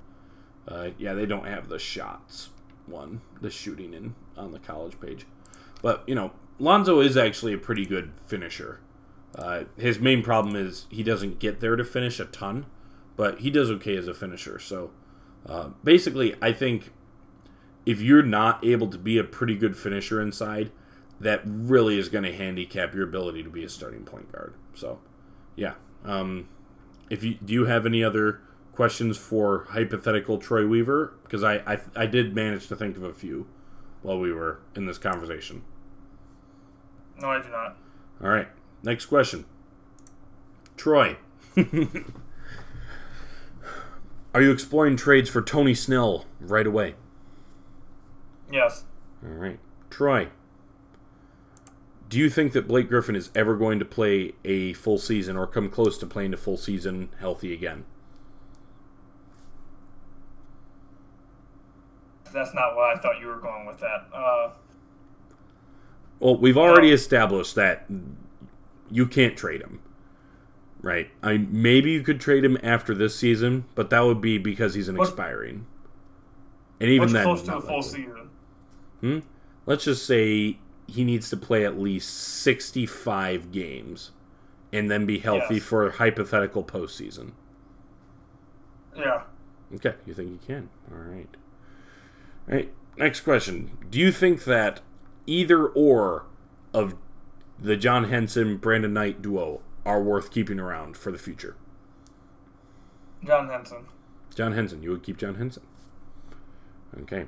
Uh, yeah, they don't have the shots one, the shooting in on the college page, but you know, Lonzo is actually a pretty good finisher. Uh, his main problem is he doesn't get there to finish a ton, but he does okay as a finisher. So uh, basically, I think if you're not able to be a pretty good finisher inside, that really is going to handicap your ability to be a starting point guard. So, yeah. Um, if you do you have any other questions for hypothetical Troy Weaver? Because I, I I did manage to think of a few while we were in this conversation. No, I do not. All right. Next question. Troy. Are you exploring trades for Tony Snell right away? Yes. All right. Troy. Do you think that Blake Griffin is ever going to play a full season or come close to playing a full season healthy again? That's not what I thought you were going with that. Uh, well, we've already established that you can't trade him. Right? I maybe you could trade him after this season, but that would be because he's an expiring. And even then, close to a full likely. season? Hmm? Let's just say he needs to play at least 65 games and then be healthy Yes. for a hypothetical postseason. Yeah. Okay, you think he can? All right. All right. Next question: Do you think that either or of the John Henson Brandon Knight duo are worth keeping around for the future? John Henson. John Henson, you would keep John Henson. Okay.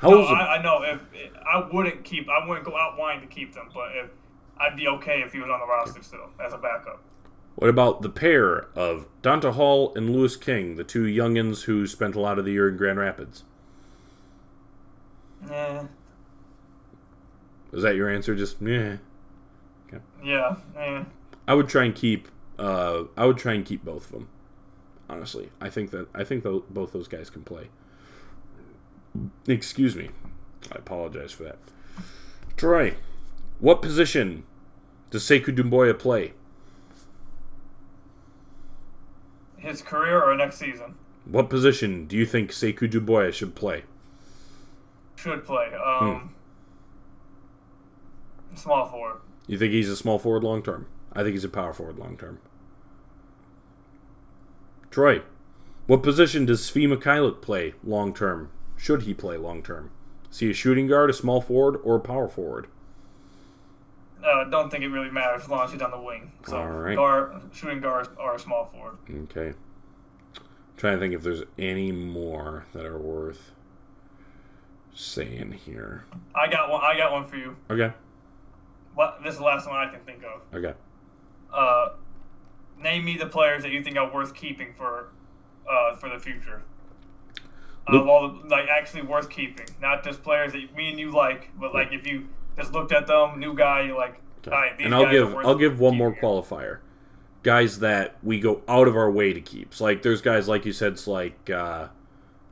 How No, I, I know. If I wouldn't keep, I wouldn't go out wanting to keep them, but if I'd be okay if he was on the roster still as a backup. What about the pair of Donta Hall and Louis King, the two youngins who spent a lot of the year in Grand Rapids? Yeah. Is that your answer? Just yeah. Yeah. Yeah. I would try and keep. Uh, I would try and keep both of them. Honestly, I think that I think tho- both those guys can play. Excuse me. I apologize for that. Troy, what position does Sekou Doumbouya play? His career or next season What position do you think Sekou Doumbouya should play? should play. Um. Small forward. You think he's a small forward long term? I think he's a power forward long term. Troy, what position does Svi Mykhailiuk play long term? Should he play long term? See a shooting guard, a small forward, or a power forward? Uh, don't think it really matters as long as he's on the wing. So All right. guard, shooting guards are a small forward. Okay. trying to think if there's any more that are worth saying here. I got one. I got one for you. Okay. What? This is the last one I can think of. Okay. Uh, name me the players that you think are worth keeping for, uh, for the future. Of all, the, like actually worth keeping, not just players that me and you like, but like if you just looked at them, new guy, you're like, all right, these and I'll guys give are worth I'll give one more keeping. qualifier. Guys that we go out of our way to keep. So like there's guys like you said, it's like uh,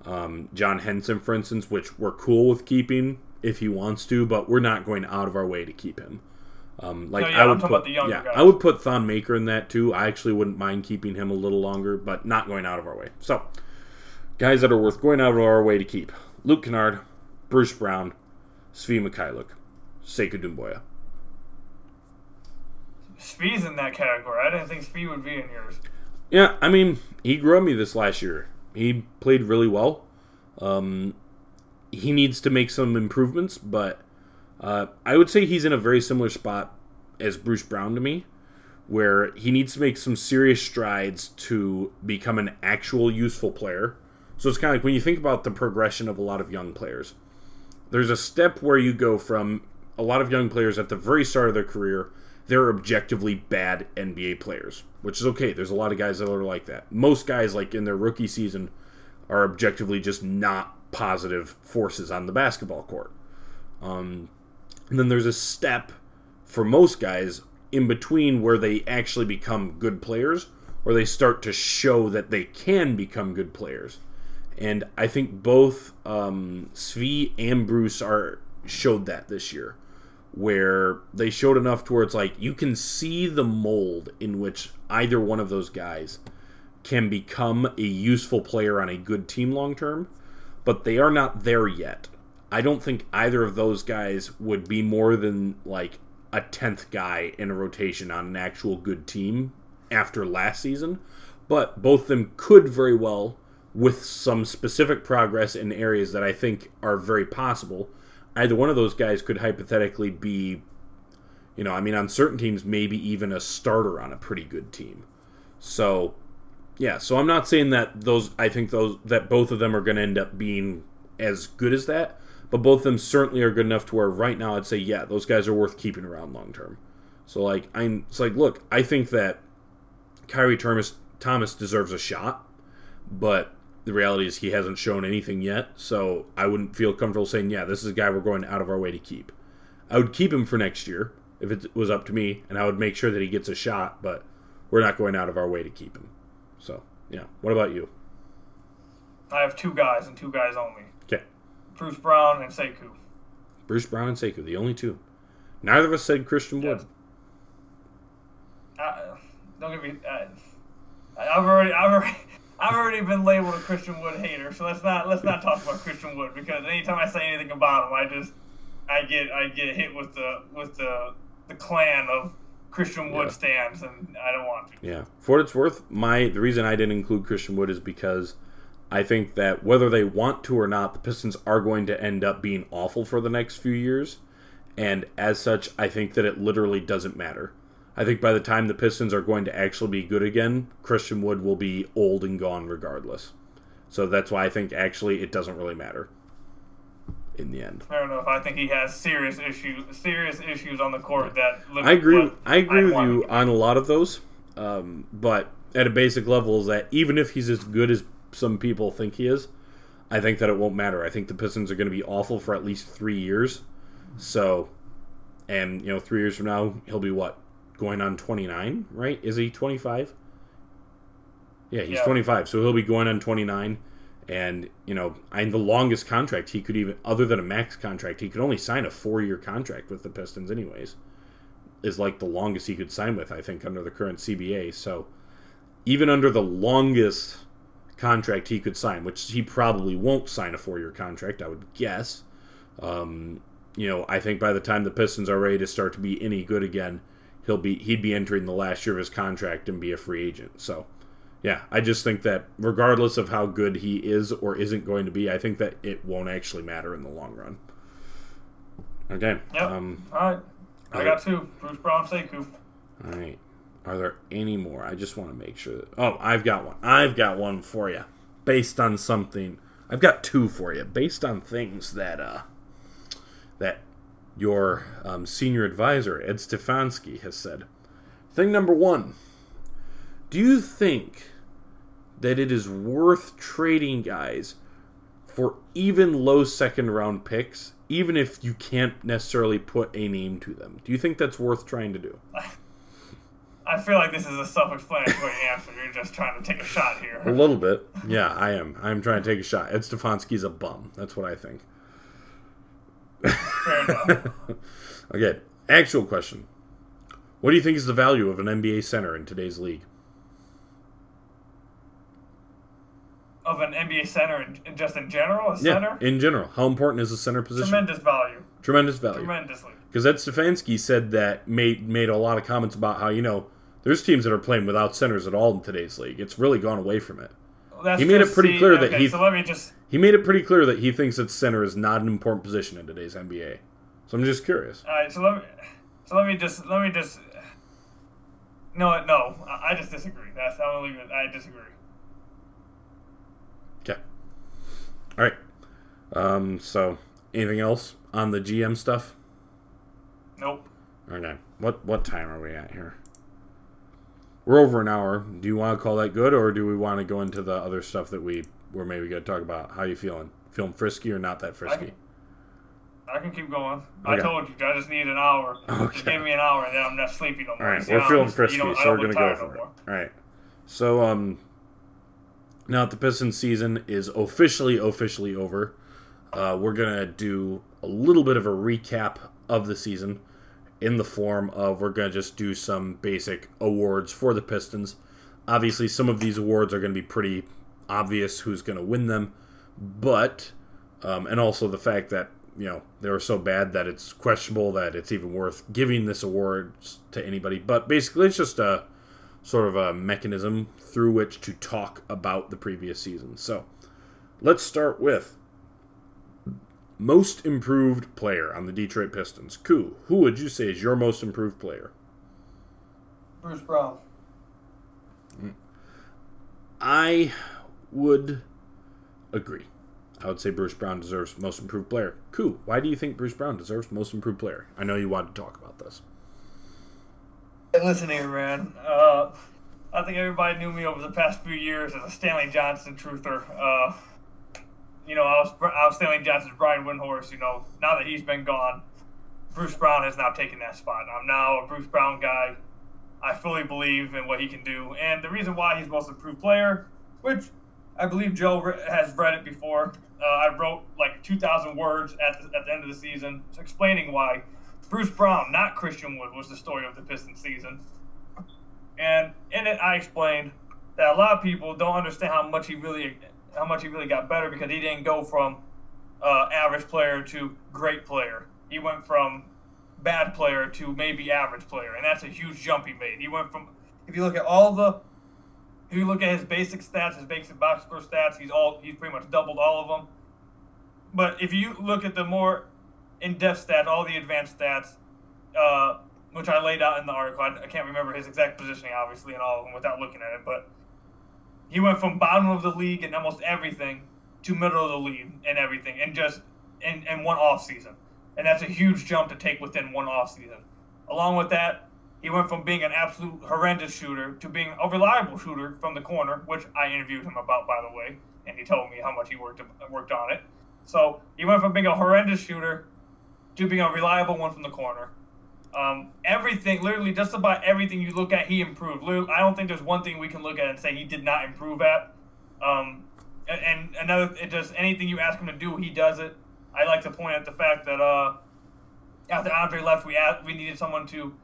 um, John Henson, for instance, which we're cool with keeping if he wants to, but we're not going out of our way to keep him. Um, like No, yeah, I would put, about the younger yeah, guys. I would put Thon Maker in that too. I actually wouldn't mind keeping him a little longer, but not going out of our way. So, guys that are worth going out of our way to keep: Luke Kennard, Bruce Brown, Svi Mykhailiuk, Sekou Doumbouya. Speed's in that category. I didn't think Speed would be in yours. Yeah, I mean, he grew on me this last year. He played really well. Um, he needs to make some improvements, but uh, I would say he's in a very similar spot as Bruce Brown to me, where he needs to make some serious strides to become an actual useful player. So it's kind of like when you think about the progression of a lot of young players, there's a step where you go from a lot of young players at the very start of their career, they're objectively bad NBA players, which is okay. There's a lot of guys that are like that. Most guys, like in their rookie season, are objectively just not positive forces on the basketball court. Um, and then there's a step for most guys in between where they actually become good players or they start to show that they can become good players. And I think both um, Svi and Bruce are showed that this year, where they showed enough towards like you can see the mold in which either one of those guys can become a useful player on a good team long term, but they are not there yet. I don't think either of those guys would be more than like a 10th guy in a rotation on an actual good team after last season, but both of them could very well, with some specific progress in areas that I think are very possible, either one of those guys could hypothetically be, you know, I mean, on certain teams, maybe even a starter on a pretty good team. So, yeah, so I'm not saying that those, I think those, that both of them are going to end up being as good as that, but both of them certainly are good enough to where right now I'd say, yeah, those guys are worth keeping around long term. So, like, I'm, it's like, look, I think that Khyri Thomas, Thomas deserves a shot, but the reality is he hasn't shown anything yet, so I wouldn't feel comfortable saying, yeah, this is a guy we're going out of our way to keep. I would keep him for next year if it was up to me, and I would make sure that he gets a shot, but we're not going out of our way to keep him. So, yeah. What about you? I have two guys and two guys only. Okay. Bruce Brown and Sekou. Bruce Brown and Sekou, the only two. Neither of us said Christian Wood. Uh, don't get me. Uh, I've already, I've already, I've already been labeled a Christian Wood hater. So let's not let's not talk about Christian Wood because anytime I say anything about him, I just I get I get hit with the with the the clan of Christian Wood Yeah. stands, and I don't want to. Yeah. For what it's worth, my the reason I didn't include Christian Wood is because I think that whether they want to or not, the Pistons are going to end up being awful for the next few years. And as such, I think that it literally doesn't matter. I think by the time the Pistons are going to actually be good again, Christian Wood will be old and gone regardless. So that's why I think actually it doesn't really matter in the end. I don't know if I think he has serious issues serious issues on the court that. Look, I agree. I agree with you on a lot of those, um, but at a basic level, is that even if he's as good as some people think he is, I think that it won't matter. I think the Pistons are going to be awful for at least three years. So, and you know, three years from now, he'll be what going on twenty nine, right? Is he twenty five? Yeah, he's Yeah. twenty five, so he'll be going on twenty nine. And you know, I the longest contract he could even, other than a max contract, he could only sign a four year contract with the Pistons, anyways is like the longest he could sign with, I think, under the current CBA. So even under the longest contract he could sign, which he probably won't sign a four year contract, I would guess. Um, you know, I think by the time the Pistons are ready to start to be any good again, he'll be he'd be entering the last year of his contract and be a free agent. So yeah, I just think that regardless of how good he is or isn't going to be, I think that it won't actually matter in the long run. Okay. Yep. Um, All right. I got two. Bruce Brown, Sekou. All right. Are there any more? I just want to make sure that. Oh, I've got one. I've got one for you, based on something. I've got two for you, based on things that uh, that your um, senior advisor Ed Stefanski has said. Thing number one: Do you think that it is worth trading guys for even low second round picks, even if you can't necessarily put a name to them? Do you think that's worth trying to do? I feel like this is a self-explanatory answer. You're just trying to take a shot here. A little bit. Yeah, I am. I'm trying to take a shot. Ed Stefanski's a bum. That's what I think. Fair enough. Okay, actual question. What do you think is the value of an NBA center in today's league? Of an NBA center, in, just in general, a Yeah, center, in general. How important is the center position? tremendous value, Tremendous value. tremendously. Because Ed Stefanski said that made made a lot of comments about how you know there's teams that are playing without centers at all in today's league. It's really gone away from it. That's He made it pretty clear that he- So let me just. He made it pretty clear that he thinks that center is not an important position in today's NBA. So I'm just curious. All right, so let me. So let me just. Let me just. No, no, I just disagree. That's I'm gonna leave it. I disagree. Okay. All right. Um. So anything else on the GM stuff? Nope. Okay. What what time are we at here? We're over an hour. Do you want to call that good, or do we want to go into the other stuff that we were maybe going to talk about? How you feeling? Feeling frisky or not that frisky? I can keep going. Okay. I told you, I just need an hour. Okay. Just give me an hour, and then I'm not sleepy no more. All right, we're feeling frisky, you know, so we're gonna go for no it. All right. So um, now that the Pistons season is officially officially over, uh, we're gonna do a little bit of a recap of the season in the form of we're gonna just do some basic awards for the Pistons. Obviously, some of these awards are gonna be pretty obvious who's gonna win them, but um, and also the fact that you know they were so bad that it's questionable that it's even worth giving this award to anybody. But basically, it's just a sort of a mechanism through which to talk about the previous season. So let's start with most improved player on the Detroit Pistons. Koo, who would you say is your most improved player? Bruce Brown. I would agree. I would say Bruce Brown deserves most improved player. Koo, why do you think Bruce Brown deserves most improved player? I know you wanted to talk about this. Hey, listen here, man. Uh, I think everybody knew me over the past few years as a Stanley Johnson truther. Uh, you know, I was I was Stanley Johnson's Brian Windhorst. You know, now that he's been gone, Bruce Brown has now taken that spot. I'm now a Bruce Brown guy. I fully believe in what he can do, and the reason why he's most improved player, which I believe Joe has read it before. Uh, I wrote like 2,000 words at the, at the end of the season explaining why Bruce Brown, not Christian Wood, was the story of the Pistons season. And in it, I explained that a lot of people don't understand how much he really how much he really got better because he didn't go from uh, average player to great player. He went from bad player to maybe average player, and that's a huge jump he made. He went from if you look at all the if you look at his basic stats, his basic box score stats, he's all he's pretty much doubled all of them. But if you look at the more in-depth stats, all the advanced stats, uh, which I laid out in the article, I, I, can't remember his exact positioning, obviously, in all of them without looking at it, but he went from bottom of the league in almost everything to middle of the league in everything, and just in, in one off season, and that's a huge jump to take within one off season. Along with that, he went from being an absolute horrendous shooter to being a reliable shooter from the corner, which I interviewed him about, by the way, and he told me how much he worked worked on it. So he went from being a horrendous shooter to being a reliable one from the corner. Um, everything, literally, just about everything you look at, he improved. Literally, I don't think there's one thing we can look at and say he did not improve at. Um, and, another, it just anything you ask him to do, he does it. I like to point out the fact that uh, after Andre left, we asked, we needed someone to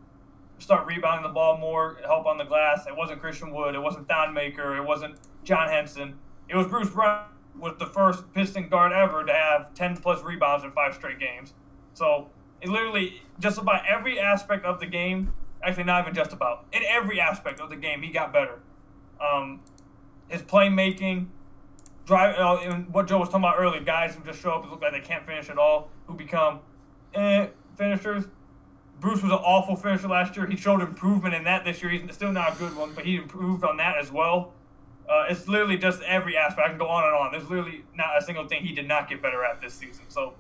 start rebounding the ball more, help on the glass. It wasn't Christian Wood. It wasn't Thon Maker. It wasn't John Henson. It was Bruce Brown was the first Piston guard ever to have 10 plus rebounds in five straight games. So literally just about every aspect of the game, actually not even just about, in every aspect of the game, he got better. Um, his playmaking, drive, uh, and what Joe was talking about earlier, guys who just show up and look like they can't finish at all, who become eh, finishers. Bruce was an awful finisher last year. He showed improvement in that this year. He's still not a good one, but he improved on that as well. Uh, it's literally just every aspect. I can go on and on. There's literally not a single thing he did not get better at this season. So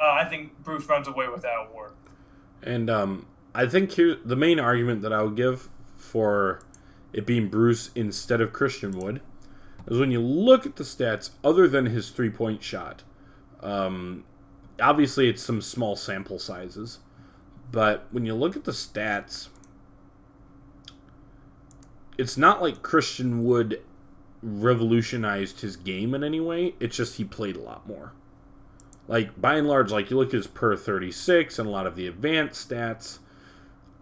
uh, I think Bruce runs away with that award. And um, I think here the main argument that I would give for it being Bruce instead of Christian Wood is when you look at the stats, other than his three point shot. Um, obviously, it's some small sample sizes, but when you look at the stats, it's not like Christian Wood revolutionized his game in any way. It's just he played a lot more. Like by and large, like you look at his per thirty six and a lot of the advanced stats.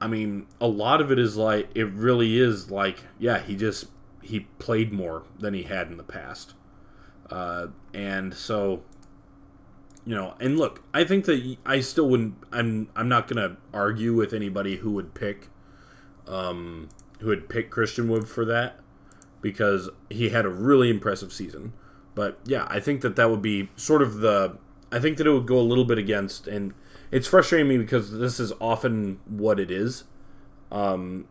I mean, a lot of it is like it really is like yeah, he just he played more than he had in the past, uh, and so you know, and look, I think that I still wouldn't. I'm I'm not gonna argue with anybody who would pick, um, who would pick Christian Wood for that because he had a really impressive season. But yeah, I think that that would be sort of the. I think that it would go a little bit against, and it's frustrating me because this is often what it is. Um,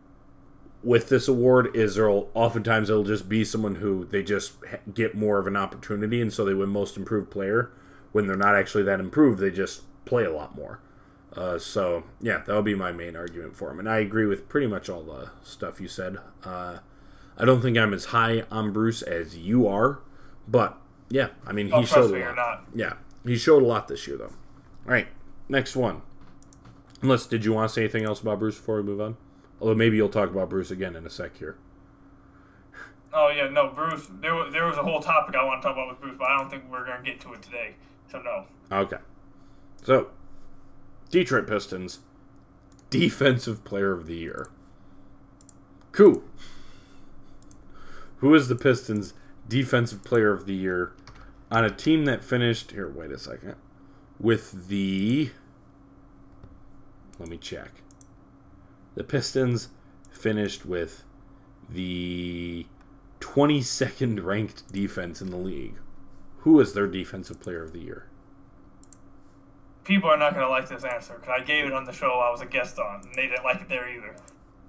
with this award, is there'll oftentimes it'll just be someone who they just get more of an opportunity, and so they win most improved player. When they're not actually that improved, they just play a lot more. Uh, so yeah, that would be my main argument for him, and I agree with pretty much all the stuff you said. Uh, I don't think I'm as high on Bruce as you are, but Yeah, I mean Oh, he showed a lot. not. Yeah, he showed a lot this year, though. All right, next one. Unless, did you want to say anything else about Bruce before we move on? Although maybe you'll talk about Bruce again in a sec here. Oh yeah, no, Bruce. There was there was a whole topic I want to talk about with Bruce, but I don't think we're gonna get to it today. So no. Okay. So, Detroit Pistons, Defensive Player of the Year. Cool. Who is the Pistons' Defensive Player of the Year on a team that finished. Here, wait a second. With the. Let me check. The Pistons finished with the 22nd ranked defense in the league. Who is their Defensive Player of the Year? People are not gonna like this answer because I gave it on the show I was a guest on, and they didn't like it there either.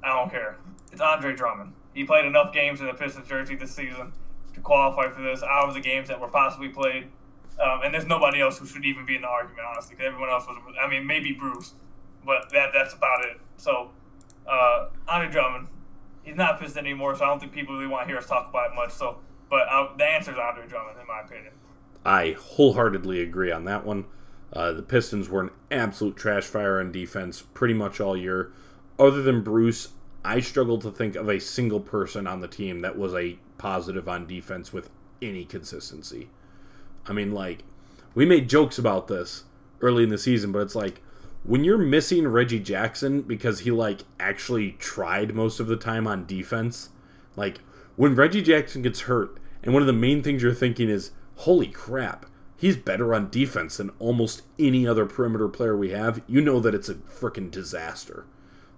I don't care. It's Andre Drummond. He played enough games in the Pistons jersey this season to qualify for this. Out of the games that were possibly played, um, and there's nobody else who should even be in the argument, honestly, because everyone else was. I mean, maybe Bruce, but that that's about it. So, uh, Andre Drummond, he's not pissed anymore, so I don't think people really want to hear us talk about it much. So, but uh, the answer is Andre Drummond, in my opinion. I wholeheartedly agree on that one. Uh, the Pistons were an absolute trash fire on defense pretty much all year. Other than Bruce, I struggle to think of a single person on the team that was a positive on defense with any consistency. I mean, like, we made jokes about this early in the season, but it's like when you're missing Reggie Jackson because he, like, actually tried most of the time on defense, like, when Reggie Jackson gets hurt, and one of the main things you're thinking is, holy crap, he's better on defense than almost any other perimeter player we have, you know that it's a freaking disaster.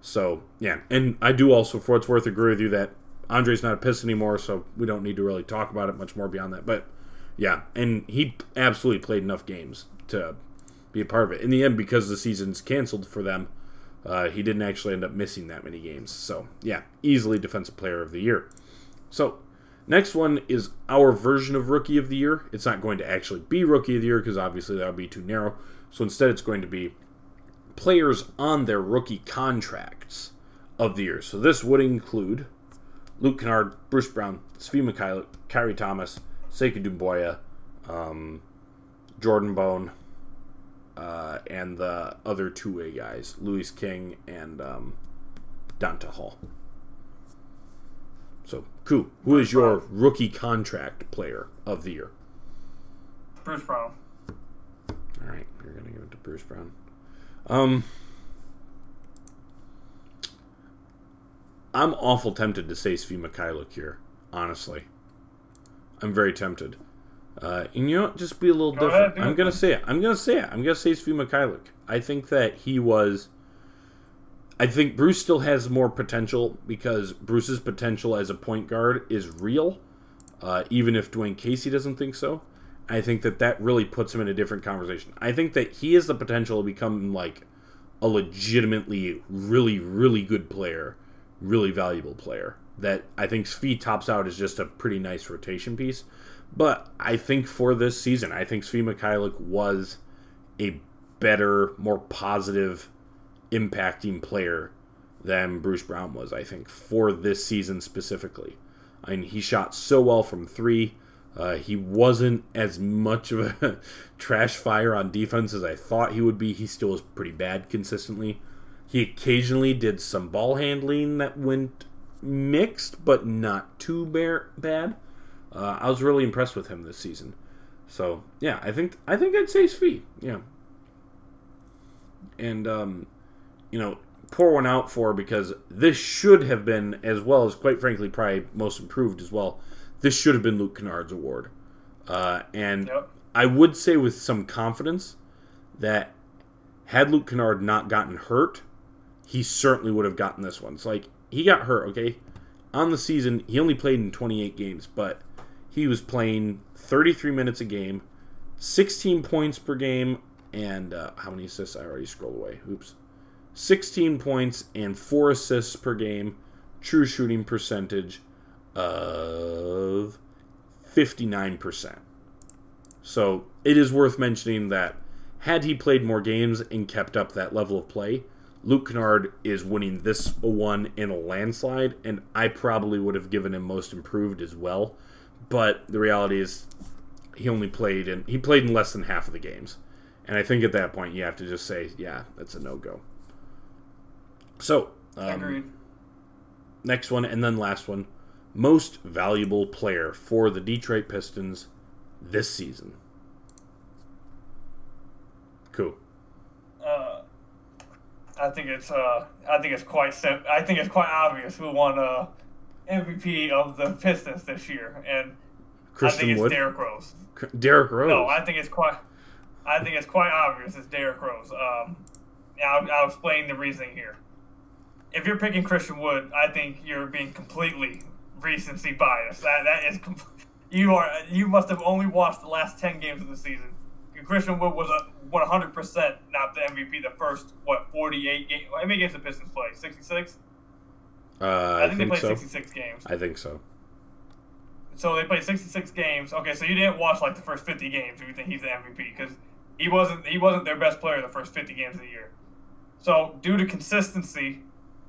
So, yeah. And I do also, for worth, agree with you that Andre's not a Piston anymore, so we don't need to really talk about it much more beyond that. But, yeah. And he absolutely played enough games to be a part of it. In the end, because the season's canceled for them, uh, he didn't actually end up missing that many games. So, yeah, easily Defensive Player of the Year. So, next one is our version of Rookie of the Year. It's not going to actually be Rookie of the Year because obviously that would be too narrow. So, instead, it's going to be players on their rookie contracts of the year. So, this would include Luke Kennard, Bruce Brown, Svi Mykhailiuk, Khyri Thomas, Sekou Doumbouya, um, Jordan Bone, uh, and the other two-way guys, Louis King and um, Donta Hall. So, Ku, who is your rookie contract player of the year? Bruce Brown. All right, you're gonna give it to Bruce Brown. Um, I'm awful tempted to say Svi Mykhailiuk here. Honestly, I'm very tempted. Uh, and you know, what? just be a little Go different. ahead, I'm gonna say it. I'm gonna say it. I'm gonna say Svi Mykhailiuk. I think that he was. I think Bruce still has more potential because Bruce's potential as a point guard is real, uh, even if Dwane Casey doesn't think so. I think that that really puts him in a different conversation. I think that he has the potential to become like a legitimately really really good player, really valuable player. That I think Svi tops out as just a pretty nice rotation piece. But I think for this season, I think Svi Mykhailiuk was a better, more positive, impacting player than Bruce Brown was, I think, for this season specifically. I mean, he shot so well from three. Uh, he wasn't as much of a trash fire on defense as I thought he would be. He still was pretty bad consistently. He occasionally did some ball handling that went mixed, but not too bare, bad. Uh, I was really impressed with him this season. So yeah, I think I think I'd say Svi. Yeah, and um, you know, pour one out for because this should have been as well as quite frankly probably most improved as well. This should have been Luke Kennard's award, uh, and Yep. I would say with some confidence that had Luke Kennard not gotten hurt, he certainly would have gotten this one. It's like he got hurt, okay? On the season, he only played in 28 games, but he was playing 33 minutes a game, 16 points per game, and uh, how many assists? I already scrolled away. Oops. 16 points and 4 assists per game, true shooting percentage of 59%. So it is worth mentioning that had he played more games and kept up that level of play, Luke Kennard is winning this one in a landslide, and I probably would have given him most improved as well. But the reality is, he only played in he played in less than half of the games. And I think at that point you have to just say, yeah, that's a no go. So, um, next one and then last one. Most valuable player for the Detroit Pistons this season. Cool. Uh, I think it's uh, I think it's quite sim- I think it's quite obvious who won uh, MVP of the Pistons this year, and I Christian think it's Wood. Derrick Rose. Derrick Rose. No, I think it's quite. I think it's quite obvious it's Derrick Rose. Um, I'll, I'll explain the reasoning here. If you're picking Christian Wood, I think you're being completely recency biased. That that is, com- you are you must have only watched the last ten games of the season. Christian Wood was a 100 percent not the MVP the first what 48 games. How many games the Pistons play? 66. uh, I I think, think they played so. 66 games. I think so. So they played 66 games. Okay, so you didn't watch like the first 50 games if you think he's the MVP because he wasn't he wasn't their best player the first 50 games of the year. So due to consistency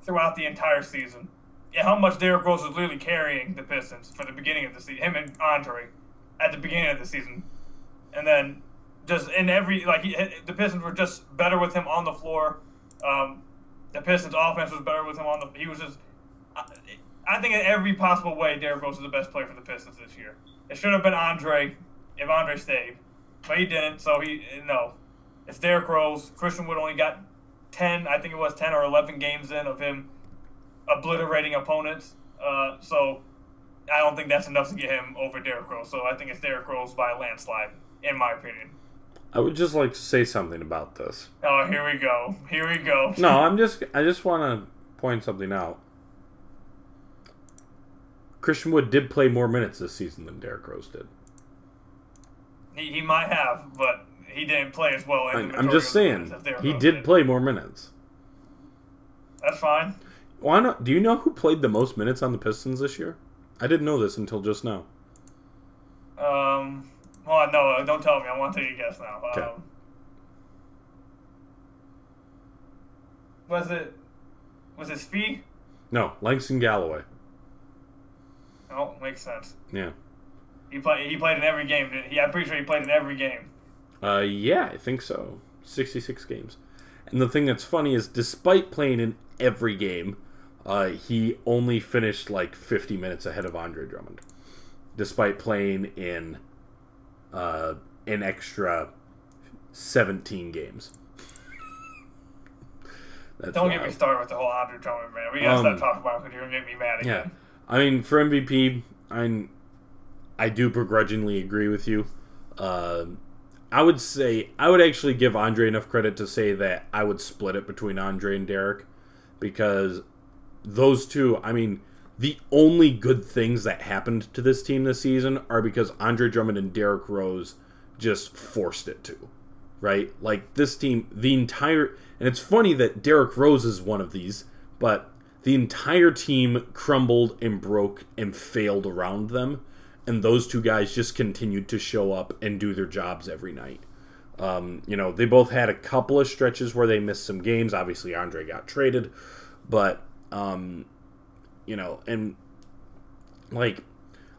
throughout the entire season, yeah, how much Derrick Rose was literally carrying the Pistons for the beginning of the season, him and Andre at the beginning of the season, and then just in every like he, the Pistons were just better with him on the floor. Um, the Pistons offense was better with him on the. He was just. I, I think in every possible way, Derrick Rose is the best player for the Pistons this year. It should have been Andre if Andre stayed, but he didn't. So he no, it's Derrick Rose. Christian Wood only got ten, I think it was ten or eleven games in of him obliterating opponents. Uh, so I don't think that's enough to get him over Derrick Rose. So I think it's Derrick Rose by a landslide, in my opinion. I would just like to say something about this. Oh, here we go. Here we go. No, I'm just I just want to point something out. Christian Wood did play more minutes this season than Derrick Rose did. He, he might have, but he didn't play as well. I'm, I'm just saying minutes as Derrick he Rose did play more minutes. That's fine. Why not? Do you know who played the most minutes on the Pistons this year? I didn't know this until just now. Um, well, no, don't tell me. I want to take a guess now. Okay. Um, was it was it Fee? No, Langston Galloway. Oh, makes sense. Yeah. He played. He played in every game. He? I'm pretty sure he played in every game. Uh, yeah, I think so. 66 games. And the thing that's funny is, despite playing in every game, uh, he only finished like 50 minutes ahead of Andre Drummond. Despite playing in uh, an extra 17 games. That's Don't get me started with the whole Andre Drummond man. We gotta Um, stop talking about because you're gonna get me mad again. Yeah. I mean for MVP, I I do begrudgingly agree with you. Um I would say I would actually give Andre enough credit to say that I would split it between Andre and Derrick because those two. I mean, the only good things that happened to this team this season are because Andre Drummond and Derrick Rose just forced it to. Right? Like this team, the entire and it's funny that Derrick Rose is one of these, but the entire team crumbled and broke and failed around them, and those two guys just continued to show up and do their jobs every night. Um, you know, they both had a couple of stretches where they missed some games. Obviously, Andre got traded, but um, you know, and like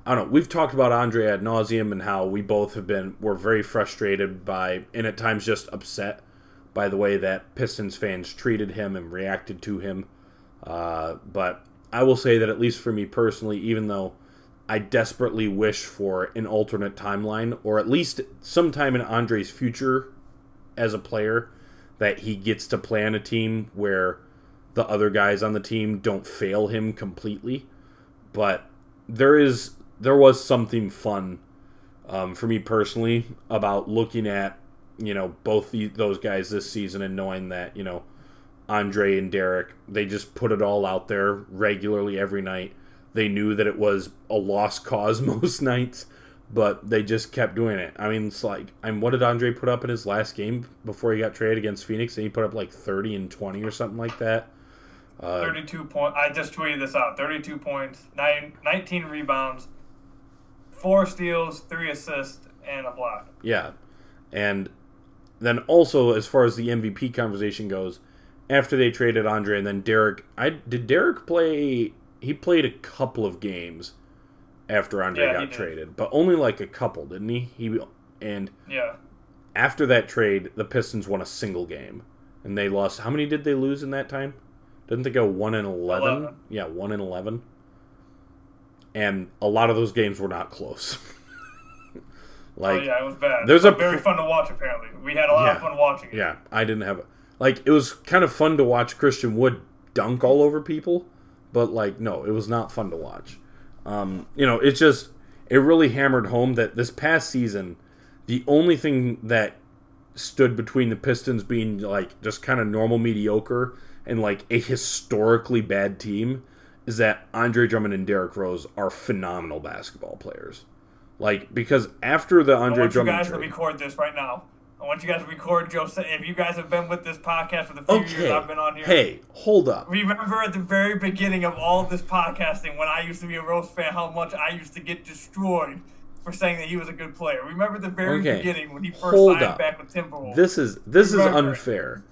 I don't know. We've talked about Andre ad nauseum and how we both have been we're very frustrated by and at times just upset by the way that Pistons fans treated him and reacted to him. Uh, but I will say that at least for me personally, even though I desperately wish for an alternate timeline or at least sometime in Andre's future as a player that he gets to play on a team where the other guys on the team don't fail him completely. But there is there was something fun um, for me personally about looking at you know both the, those guys this season and knowing that you know Andre and Derrick they just put it all out there regularly every night. They knew that it was a lost cause most nights, but they just kept doing it. I mean, it's like, I mean, what did Andre put up in his last game before he got traded against Phoenix? And he put up like 30 and 20 or something like that. Uh, 32 point. I just tweeted this out. 32 points, nine, 19 rebounds, four steals, three assists, and a block. Yeah. And then also, as far as the MVP conversation goes, after they traded Andre and then Derrick, I did Derrick play? He played a couple of games after Andre Yeah, got traded, but only like a couple, didn't he? He and Yeah. after that trade, the Pistons won a single game, and they lost. How many did they lose in that time? Didn't they go one and eleven? 11. Yeah, one and eleven. And a lot of those games were not close. like, oh yeah, it was bad. there's a- very fun to watch. Apparently, we had a lot Yeah. of fun watching it. Yeah, I didn't have like it was kind of fun to watch Christian Wood dunk all over people, but like no, it was not fun to watch. Um, you know, it's just it really hammered home that this past season, the only thing that stood between the Pistons being like just kind of normal mediocre and like a historically bad team is that Andre Drummond and Derrick Rose are phenomenal basketball players. Like because after the Andre I want you Drummond guys to trade, record this right now. I want you guys to record Joe. If you guys have been with this podcast for the few years I've been on here, hey, hold up. remember at the very beginning of all of this podcasting when I used to be a Rose fan, how much I used to get destroyed for saying that he was a good player. Remember the very Okay, beginning when he first hold signed up. back with Timberwolves. This is this is unfair.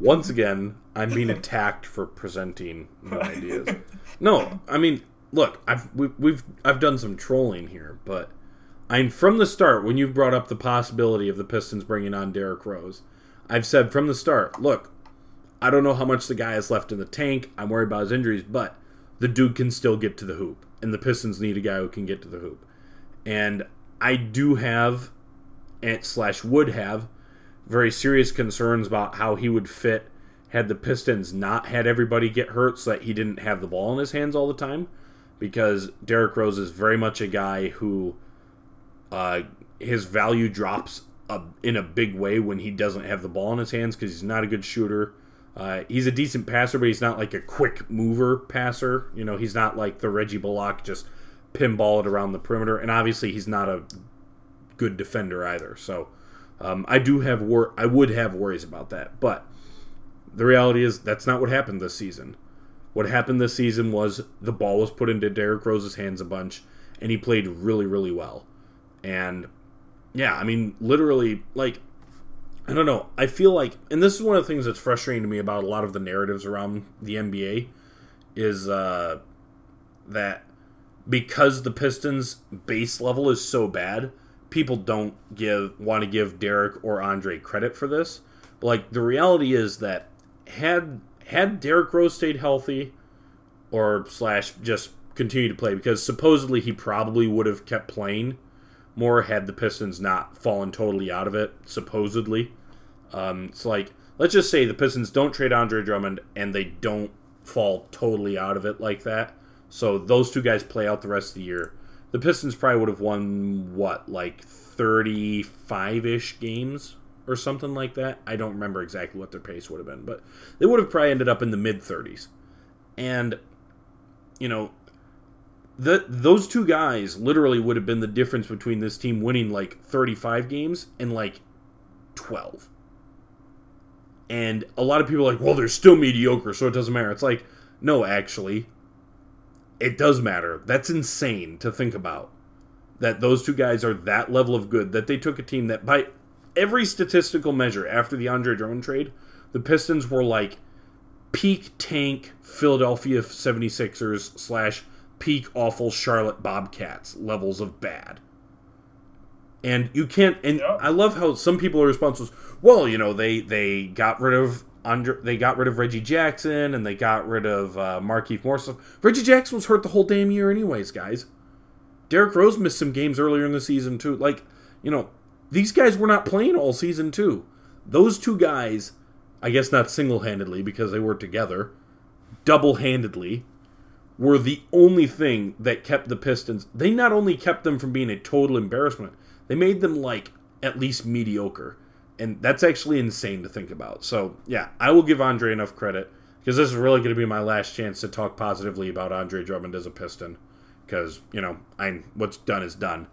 Once again, I'm being attacked for presenting no ideas. No, I mean, look, I've we, we've I've done some trolling here, but I'm from the start when you've brought up the possibility of the Pistons bringing on Derrick Rose. I've said from the start, look, I don't know how much the guy has left in the tank. I'm worried about his injuries, but the dude can still get to the hoop, and the Pistons need a guy who can get to the hoop. And I do have, and slash would have, very serious concerns about how he would fit had the Pistons not had everybody get hurt so that he didn't have the ball in his hands all the time. Because Derrick Rose is very much a guy who uh, his value drops a, in a big way when he doesn't have the ball in his hands because he's not a good shooter. Uh, he's a decent passer, but he's not like a quick mover passer. You know, he's not like the Reggie Bullock just pinball it around the perimeter. And obviously, he's not a good defender either. So um, I do have wor- I would have worries about that. But the reality is that's not what happened this season. What happened this season was the ball was put into Derrick Rose's hands a bunch, and he played really, really well. And yeah, I mean, literally, like, I don't know. I feel like, and this is one of the things that's frustrating to me about a lot of the narratives around the NBA is uh, that because the Pistons' base level is so bad, people don't give want to give Derrick or Andre credit for this. But like the reality is that had had Derrick Rose stayed healthy, or slash just continued to play, because supposedly he probably would have kept playing more had the Pistons not fallen totally out of it. Supposedly, um, it's like let's just say the Pistons don't trade Andre Drummond and they don't fall totally out of it like that. So those two guys play out the rest of the year. The Pistons probably would have won what like thirty-five ish games or something like that. I don't remember exactly what their pace would have been, but they would have probably ended up in the mid thirties. And you know, the those two guys literally would have been the difference between this team winning like 35 games and like 12. And a lot of people are like, well, they're still mediocre, so it doesn't matter. It's like, no, actually, it does matter. That's insane to think about. That those two guys are that level of good that they took a team that, by every statistical measure after the Andre Drummond trade, the Pistons were like peak tank Philadelphia 76ers slash peak awful Charlotte Bobcats levels of bad. And you can't and Yep. I love how some people are responsible. Well, you know, they they got rid of under they got rid of Reggie Jackson and they got rid of uh, Markieff Morris. Reggie Jackson was hurt the whole damn year anyways, guys. Derrick Rose missed some games earlier in the season too. Like, you know, these guys were not playing all season too. Those two guys, I guess not single-handedly because they were together, double-handedly were the only thing that kept the Pistons. They not only kept them from being a total embarrassment, they made them like at least mediocre. And that's actually insane to think about. So, yeah, I will give Andre enough credit because this is really going to be my last chance to talk positively about Andre Drummond as a Piston because, you know, I what's done is done.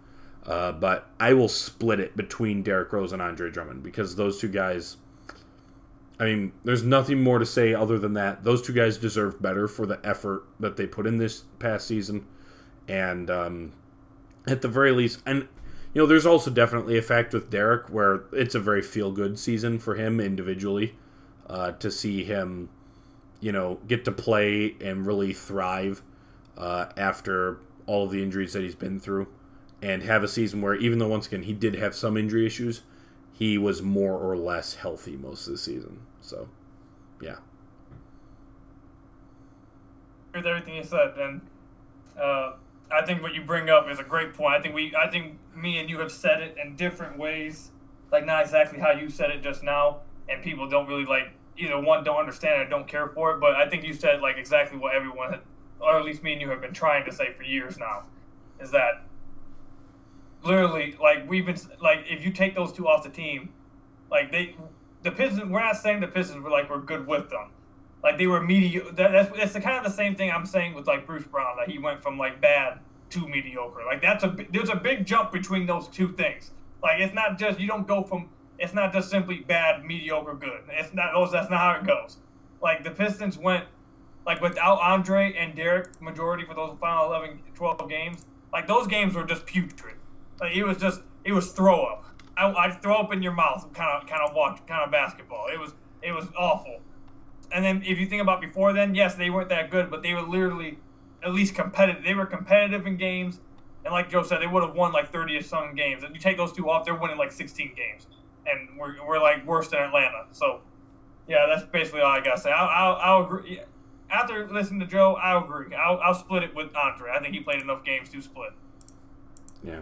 Uh, but I will split it between Derrick Rose and Andre Drummond because those two guys I mean, there's nothing more to say other than that. Those two guys deserve better for the effort that they put in this past season, and um, at the very least, and you know, there's also definitely a fact with Derrick where it's a very feel good season for him individually uh, to see him, you know, get to play and really thrive uh, after all of the injuries that he's been through and have a season where, even though once again he did have some injury issues, he was more or less healthy most of the season. So, yeah. With everything you said, and uh, I think what you bring up is a great point. I think we, I think me and you have said it in different ways, like not exactly how you said it just now, and people don't really like either one don't understand or don't care for it. But I think you said like exactly what everyone, or at least me and you have been trying to say for years now, is that literally like we've been like if you take those two off the team, like they the Pistons. We're not saying the Pistons were like we're good with them. Like they were mediocre. That, that's it's the kind of the same thing I'm saying with like Bruce Brown. That he went from like bad to mediocre. Like that's a there's a big jump between those two things. Like it's not just you don't go from it's not just simply bad, mediocre, good. It's not those. That's not how it goes. Like the Pistons went like without Andre and Derrick majority for those final 11, 12 games. Like those games were just putrid. Like it was just it was throw up. I, I'd throw up in your mouth, kind of kind of watch kind of basketball. It was it was awful. And then if you think about before then, yes, they weren't that good, but they were literally at least competitive. They were competitive in games, and like Joe said, they would have won like thirty or some games. And you take those two off, they're winning like sixteen games, and we're, we're like worse than Atlanta. So, yeah, that's basically all I gotta say. I'll, I'll, I'll agree. After listening to Joe, I'll agree. I'll, I'll split it with Andre. I think he played enough games to split. Yeah.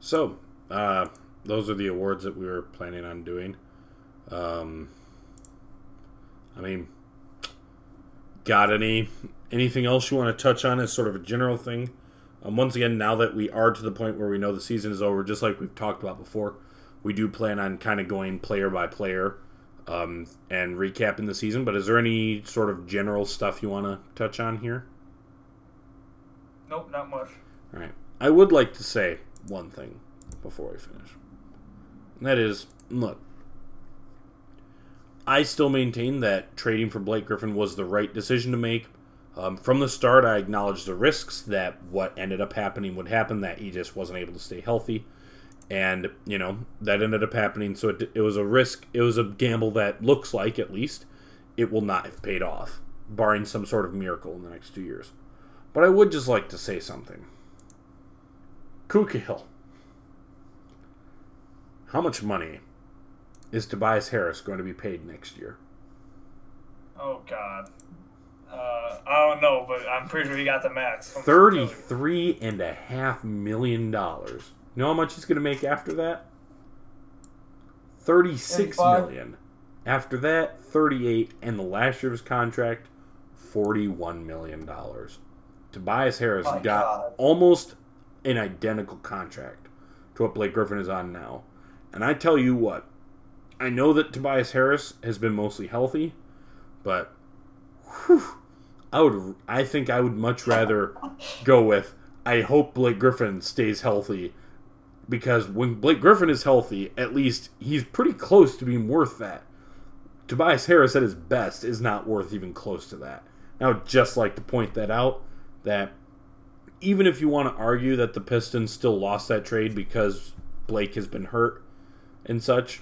So, uh, those are the awards that we were planning on doing. Um, I mean, got any anything else you want to touch on as sort of a general thing? Um, once again, now that we are to the point where we know the season is over, just like we've talked about before, we do plan on kind of going player by player um, and recapping the season. But is there any sort of general stuff you want to touch on here? Nope, not much. All right. I would like to say one thing before we finish. And that is, look, I still maintain that trading for Blake Griffin was the right decision to make. Um, from the start, I acknowledged the risks that what ended up happening would happen, that he just wasn't able to stay healthy. And, you know, that ended up happening. So it, it was a risk, it was a gamble that looks like, at least, it will not have paid off, barring some sort of miracle in the next two years. But I would just like to say something. Kuka How much money is Tobias Harris going to be paid next year? Oh God. Uh, I don't know, but I'm pretty sure he got the max. Thirty-three and a half million dollars. You know how much he's going to make after that? Thirty-six million. After that, thirty-eight, and the last year's contract, forty-one million dollars. Tobias Harris My got God. almost an identical contract to what Blake Griffin is on now. And I tell you what, I know that Tobias Harris has been mostly healthy, but whew, I would I think I would much rather go with I hope Blake Griffin stays healthy because when Blake Griffin is healthy, at least he's pretty close to being worth that. Tobias Harris at his best is not worth even close to that. Now, I'd just like to point that out that even if you want to argue that the Pistons still lost that trade because Blake has been hurt and such,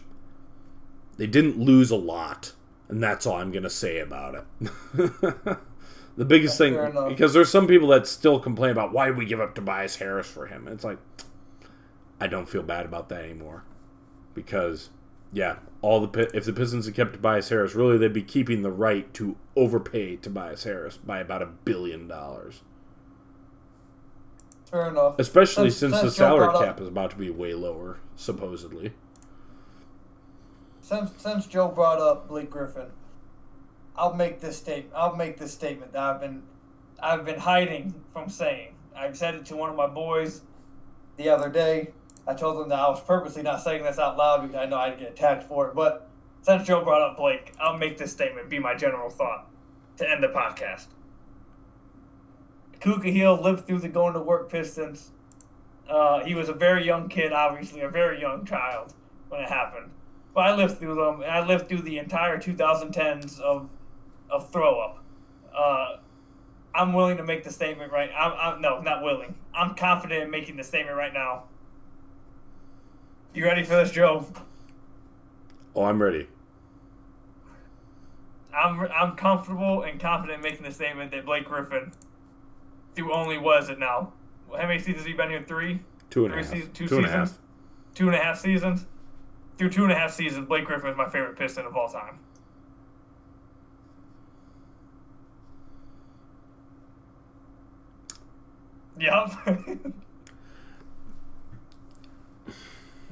they didn't lose a lot, and that's all I'm going to say about it. the biggest thing, because there's some people that still complain about why did we give up Tobias Harris for him. It's like, I don't feel bad about that anymore. Because, yeah, all the if the Pistons had kept Tobias Harris, really they'd be keeping the right to overpay Tobias Harris by about a billion dollars. Fair enough. Especially Since- since, the salary cap is about to be way lower, supposedly. Since since Joe brought up Blake Griffin, I'll make this statement. I'll make this statement that I've been I've been hiding from saying. I said it to one of my boys. the other day. I told them that I was purposely not saying this out loud because I know I'd get attacked for it. But Since Joe brought up Blake, I'll make this statement be my general thought to end the podcast. Kuka Hill lived through the going to work Pistons. Uh, he was a very young kid, obviously, a very young child when it happened. But I lived through them, and I lived through the entire 2010s of of throw up. Uh, I'm willing to make the statement right. I'm, I'm no, not willing. I'm confident in making the statement right now. You ready for this, Joe? Oh, I'm ready. I'm I'm comfortable and confident making the statement that Blake Griffin, through only was it now, how many seasons have you been here? Three, Two and a three half. seasons, two, Two and a seasons, half. two and a half seasons. Through two and a half seasons, Blake Griffin is my favorite Piston of all time. Yep.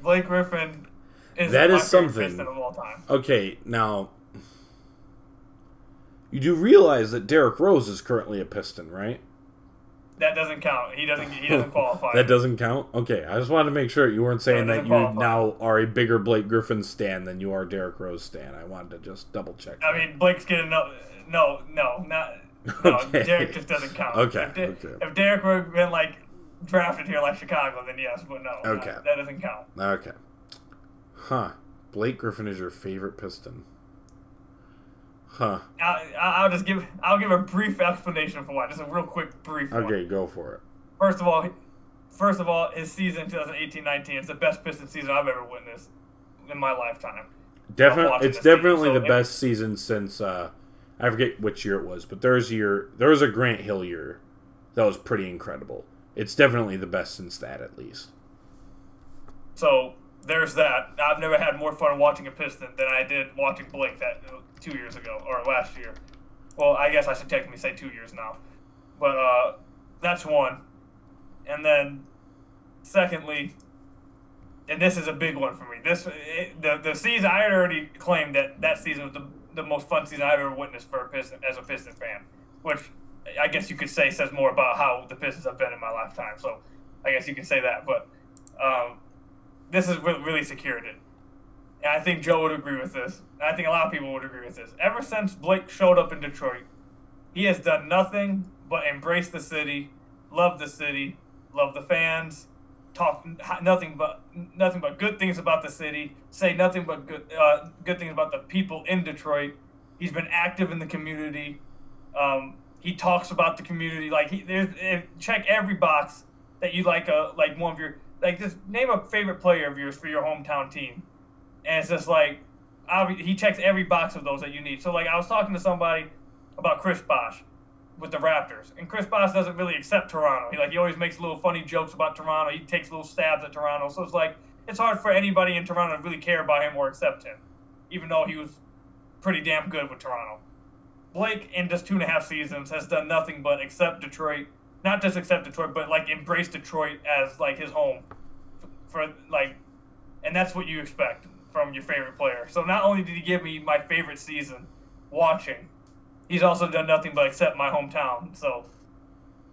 Blake Griffin is That my is something. Piston of all time. Okay, now you do realize that Derrick Rose is currently a Piston, right? That doesn't count. He doesn't. He doesn't qualify. That doesn't count. Okay, I just wanted to make sure you weren't saying No, that you qualify. now are a bigger Blake Griffin stan than you are Derrick Rose stan. I wanted to just double check. I mean, Blake's getting no, no, no, not. No, Okay. Derrick just doesn't count. Okay, If, De- okay. if Derrick would have been like drafted here like Chicago, then yes, but no. Okay. That, that doesn't count. Okay. Huh. Blake Griffin is your favorite Piston. Huh. I'll, I'll just give. I'll give a brief explanation for why. Just a real quick brief. one. Okay, go for it. First of all, first of all, his season 2018-19 is the best Piston season I've ever witnessed in my lifetime. Definitely, it's definitely so the it- best season since uh, I forget which year it was, but there's a year there was a Grant Hill year that was pretty incredible. It's definitely the best since that, at least. So there's that. I've never had more fun watching a Piston than I did watching Blake that two years ago or last year. Well, I guess I should technically say two years now, but uh, that's one. And then, secondly, and this is a big one for me. This it, the the season I had already claimed that that season was the, the most fun season I've ever witnessed for a Piston as a Piston fan, which I guess you could say says more about how the Pistons have been in my lifetime. So I guess you can say that, but. Um, this has really, really secured it. And I think Joe would agree with this. I think a lot of people would agree with this. Ever since Blake showed up in Detroit, he has done nothing but embrace the city, love the city, love the fans, talk nothing but nothing but good things about the city, say nothing but good uh, good things about the people in Detroit. He's been active in the community. Um, he talks about the community like he check every box that you like a like one of your like just name a favorite player of yours for your hometown team, and it's just like he checks every box of those that you need. So like I was talking to somebody about Chris Bosh with the Raptors, and Chris Bosh doesn't really accept Toronto. He like he always makes little funny jokes about Toronto. He takes little stabs at Toronto. So it's like it's hard for anybody in Toronto to really care about him or accept him, even though he was pretty damn good with Toronto. Blake in just two and a half seasons has done nothing but accept Detroit, not just accept Detroit, but like embrace Detroit as like his home, for like, and that's what you expect from your favorite player. So not only did he give me my favorite season, watching, he's also done nothing but accept my hometown. So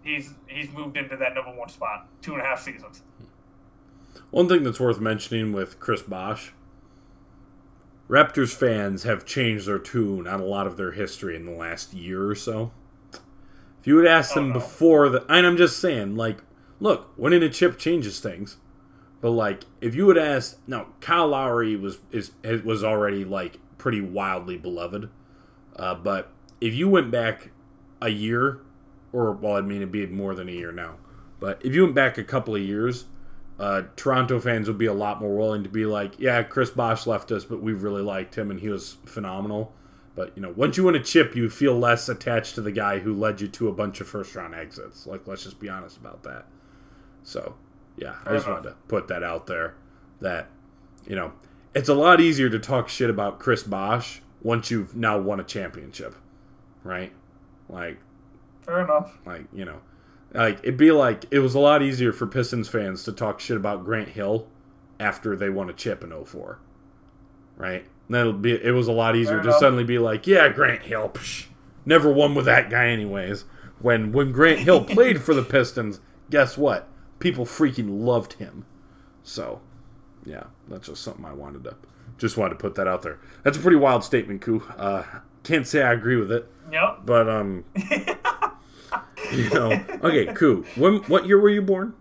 he's he's moved into that number one spot, two and a half seasons. One thing that's worth mentioning with Chris Bosh Raptors fans have changed their tune on a lot of their history in the last year or so. If you would ask Oh, them before the, and I'm just saying, like, look, winning a chip changes things. But like, if you would ask, now Kyle Lowry was is was already like pretty wildly beloved. Uh, but if you went back a year, or well, I mean, it'd be more than a year now. But if you went back a couple of years, uh, Toronto fans would be a lot more willing to be like, yeah, Chris Bosh left us, but we really liked him and he was phenomenal. But you know, once you win a chip, you feel less attached to the guy who led you to a bunch of first round exits. Like, let's just be honest about that. So, yeah, I just Fair wanted to put that out there. That you know, it's a lot easier to talk shit about Chris Bosh once you've now won a championship, right? Like, Fair enough. like you know, like it'd be like it was a lot easier for Pistons fans to talk shit about Grant Hill after they won a chip in 04. right? That'll be it was a lot easier to suddenly be like, yeah, Grant Hill, psh, never won with that guy anyways. When when Grant Hill played for the Pistons, guess what? People freaking loved him. So, yeah, that's just something I wanted to just wanted to put that out there. That's a pretty wild statement, Koo. Uh, can't say I agree with it, Yep. but um, you know, okay, Koo. When what year were you born?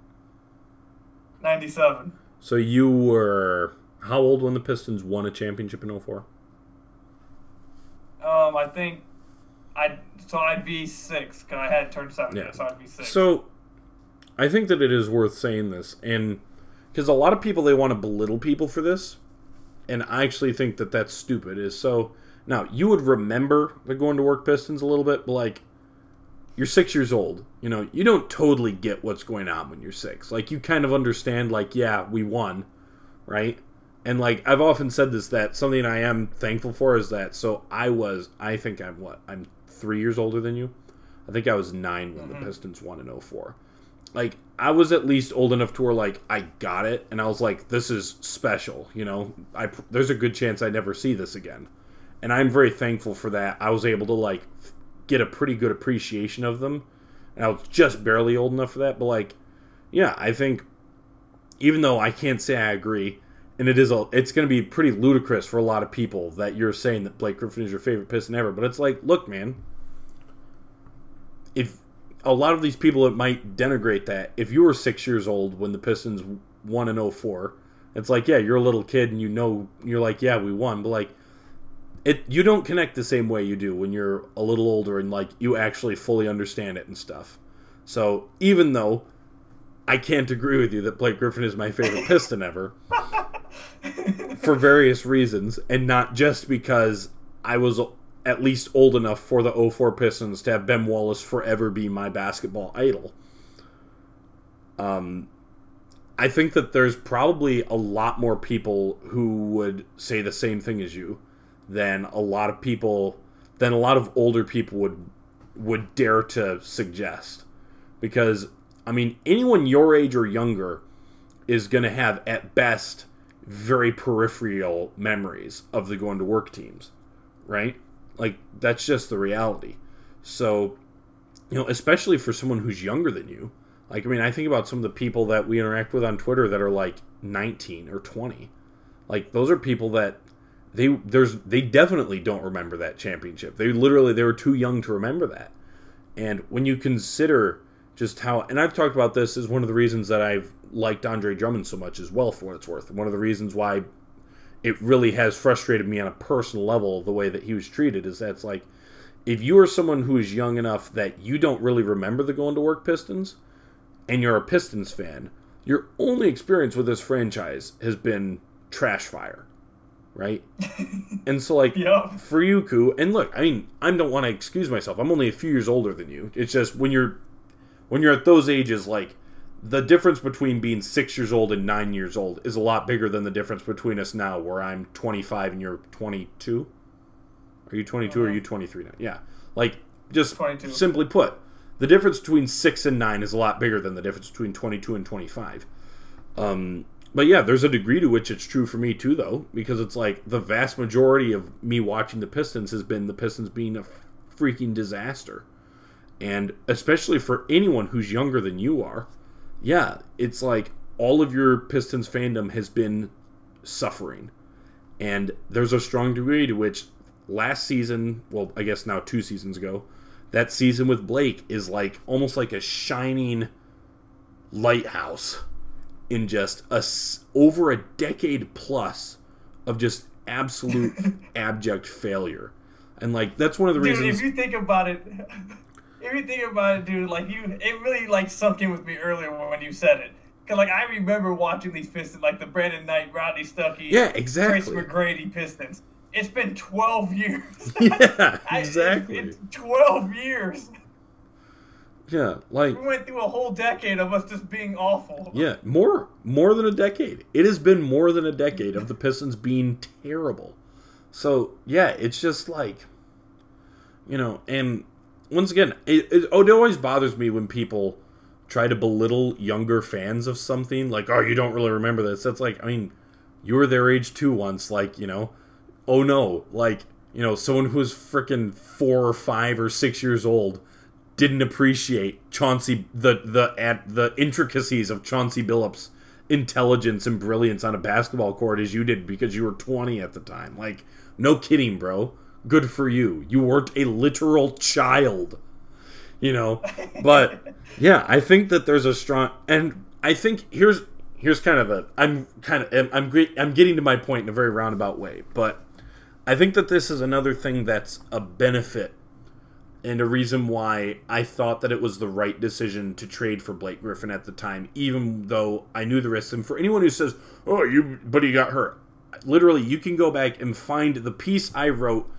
97. So you were how old when the Pistons won a championship in 04? Um, I think I so I'd be six because I had turned seven, Yeah. so I'd be six. So, I think that it is worth saying this, and because a lot of people they want to belittle people for this, and I actually think that that's stupid. Is so now you would remember the going to work Pistons a little bit, but like you're six years old. You know, you don't totally get what's going on when you're six. Like you kind of understand, like, yeah, we won, right? And like I've often said this that something I am thankful for is that so I was I think I'm what I'm three years older than you. I think I was 9 when Mm-hmm. the Pistons won in 04. Like I was at least old enough to where like I got it and I was like this is special. You know, I there's a good chance I never see this again, and I'm very thankful for that. I was able to like get a pretty good appreciation of them, and I was just barely old enough for that. But like, yeah, I think even though I can't say I agree, and it is a, it's going to be pretty ludicrous for a lot of people that you're saying that Blake Griffin is your favorite Piston ever. But it's like, look, man, if a lot of these people that might denigrate that, if you were six years old when the Pistons won in 04, it's like, yeah, you're a little kid and you know, you're like, yeah, we won, but like. It, you don't connect the same way you do when you're a little older and like you actually fully understand it and stuff. So even though I can't agree with you that Blake Griffin is my favorite Piston ever for various reasons, and not just because I was at least old enough for the 04 Pistons to have Ben Wallace forever be my basketball idol. Um, I think that there's probably a lot more people who would say the same thing as you than a lot of people than a lot of older people would would dare to suggest because I mean, anyone your age or younger is going to have, at best, very peripheral memories of the going to work teams, right? Like, that's just the reality. So, you know, especially for someone who's younger than you, like, I mean, I think about some of the people that we interact with on Twitter that are like 19 or 20. Like, those are people that they there's they definitely don't remember that championship. They literally they were too young to remember that. And when you consider just how and I've talked about this is one of the reasons that I've liked Andre Drummond so much as well for what it's worth. One of the reasons why it really has frustrated me on a personal level the way that he was treated is that's like if you are someone who is young enough that you don't really remember the going to work Pistons and you're a Pistons fan, your only experience with this franchise has been trash fire. Right? and so like Yep. for you, Koo, and look, I mean, I don't want to excuse myself. I'm only a few years older than you. It's just when you're when you're at those ages, like the difference between being six years old and nine years old is a lot bigger than the difference between us now, where I'm 25 and you're 22. Are you 22 or are you 23 now? Yeah, like just 22. simply put, the difference between six and nine is a lot bigger than the difference between 22 and 25. Um, but yeah, there's a degree to which it's true for me too, though, because it's like the vast majority of me watching the Pistons has been the Pistons being a freaking disaster. And especially for anyone who's younger than you are, yeah, it's like all of your Pistons fandom has been suffering. And there's a strong degree to which last season, well, I guess now two seasons ago, that season with Blake is like almost like a shining lighthouse in just a over a decade plus of just absolute abject failure. And like that's one of the Dude, reasons if you think about it, if you think about it, dude, like you, it really like sunk in with me earlier when you said it. Cause like I remember watching these Pistons, like the Brandon Knight, Rodney Stuckey, Yeah, Tracy exactly. McGrady Pistons. It's been 12 years. Yeah, I- exactly. it's 12 years. Yeah, like We went through a whole decade of us just being awful. Yeah, more more than a decade. It has been more than a decade of the Pistons being terrible. So yeah, it's just like, you know, and once again, it, it, it always bothers me when people try to belittle younger fans of something. Like, oh, you don't really remember this. That's like, I mean, you were their age too once. Like, you know, oh no, like you know, someone who was freaking four or five or six years old didn't appreciate Chauncey the the at the intricacies of Chauncey Billups' intelligence and brilliance on a basketball court as you did because you were 20 at the time. Like, no kidding, bro. Good for you. You weren't a literal child. You know, but yeah, I think that there's a strong and I think here's here's kind of a I'm kind of I'm I'm, great, I'm getting to my point in a very roundabout way, but I think that this is another thing that's a benefit and a reason why I thought that it was the right decision to trade for Blake Griffin at the time, even though I knew the risks. And for anyone who says, "Oh, you," but he got hurt, literally, you can go back and find the piece I wrote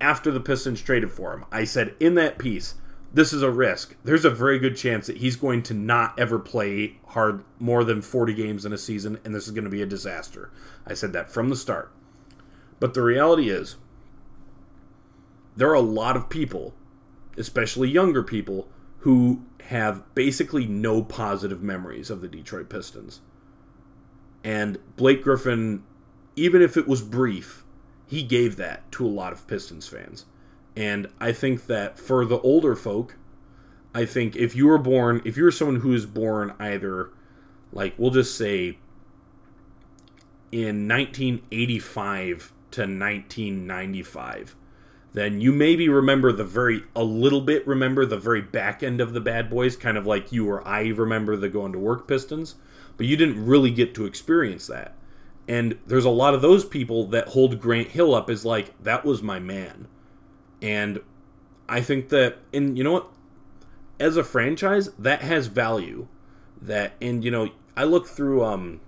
after the Pistons traded for him. I said in that piece, this is a risk. There's a very good chance that he's going to not ever play hard more than 40 games in a season, and this is going to be a disaster. I said that from the start. But the reality is, there are a lot of people, especially younger people, who have basically no positive memories of the Detroit Pistons. And Blake Griffin, even if it was brief, he gave that to a lot of Pistons fans. And I think that for the older folk, I think if you were born, if you're someone who is born either, like, we'll just say in 1985 to 1995, then you maybe remember the very, a little bit remember the very back end of the Bad Boys, kind of like you or I remember the going to work Pistons, but you didn't really get to experience that. And there's a lot of those people that hold Grant Hill up as like, that was my man. And I think that, and you know what? As a franchise, that has value. That, and you know, I look through, um,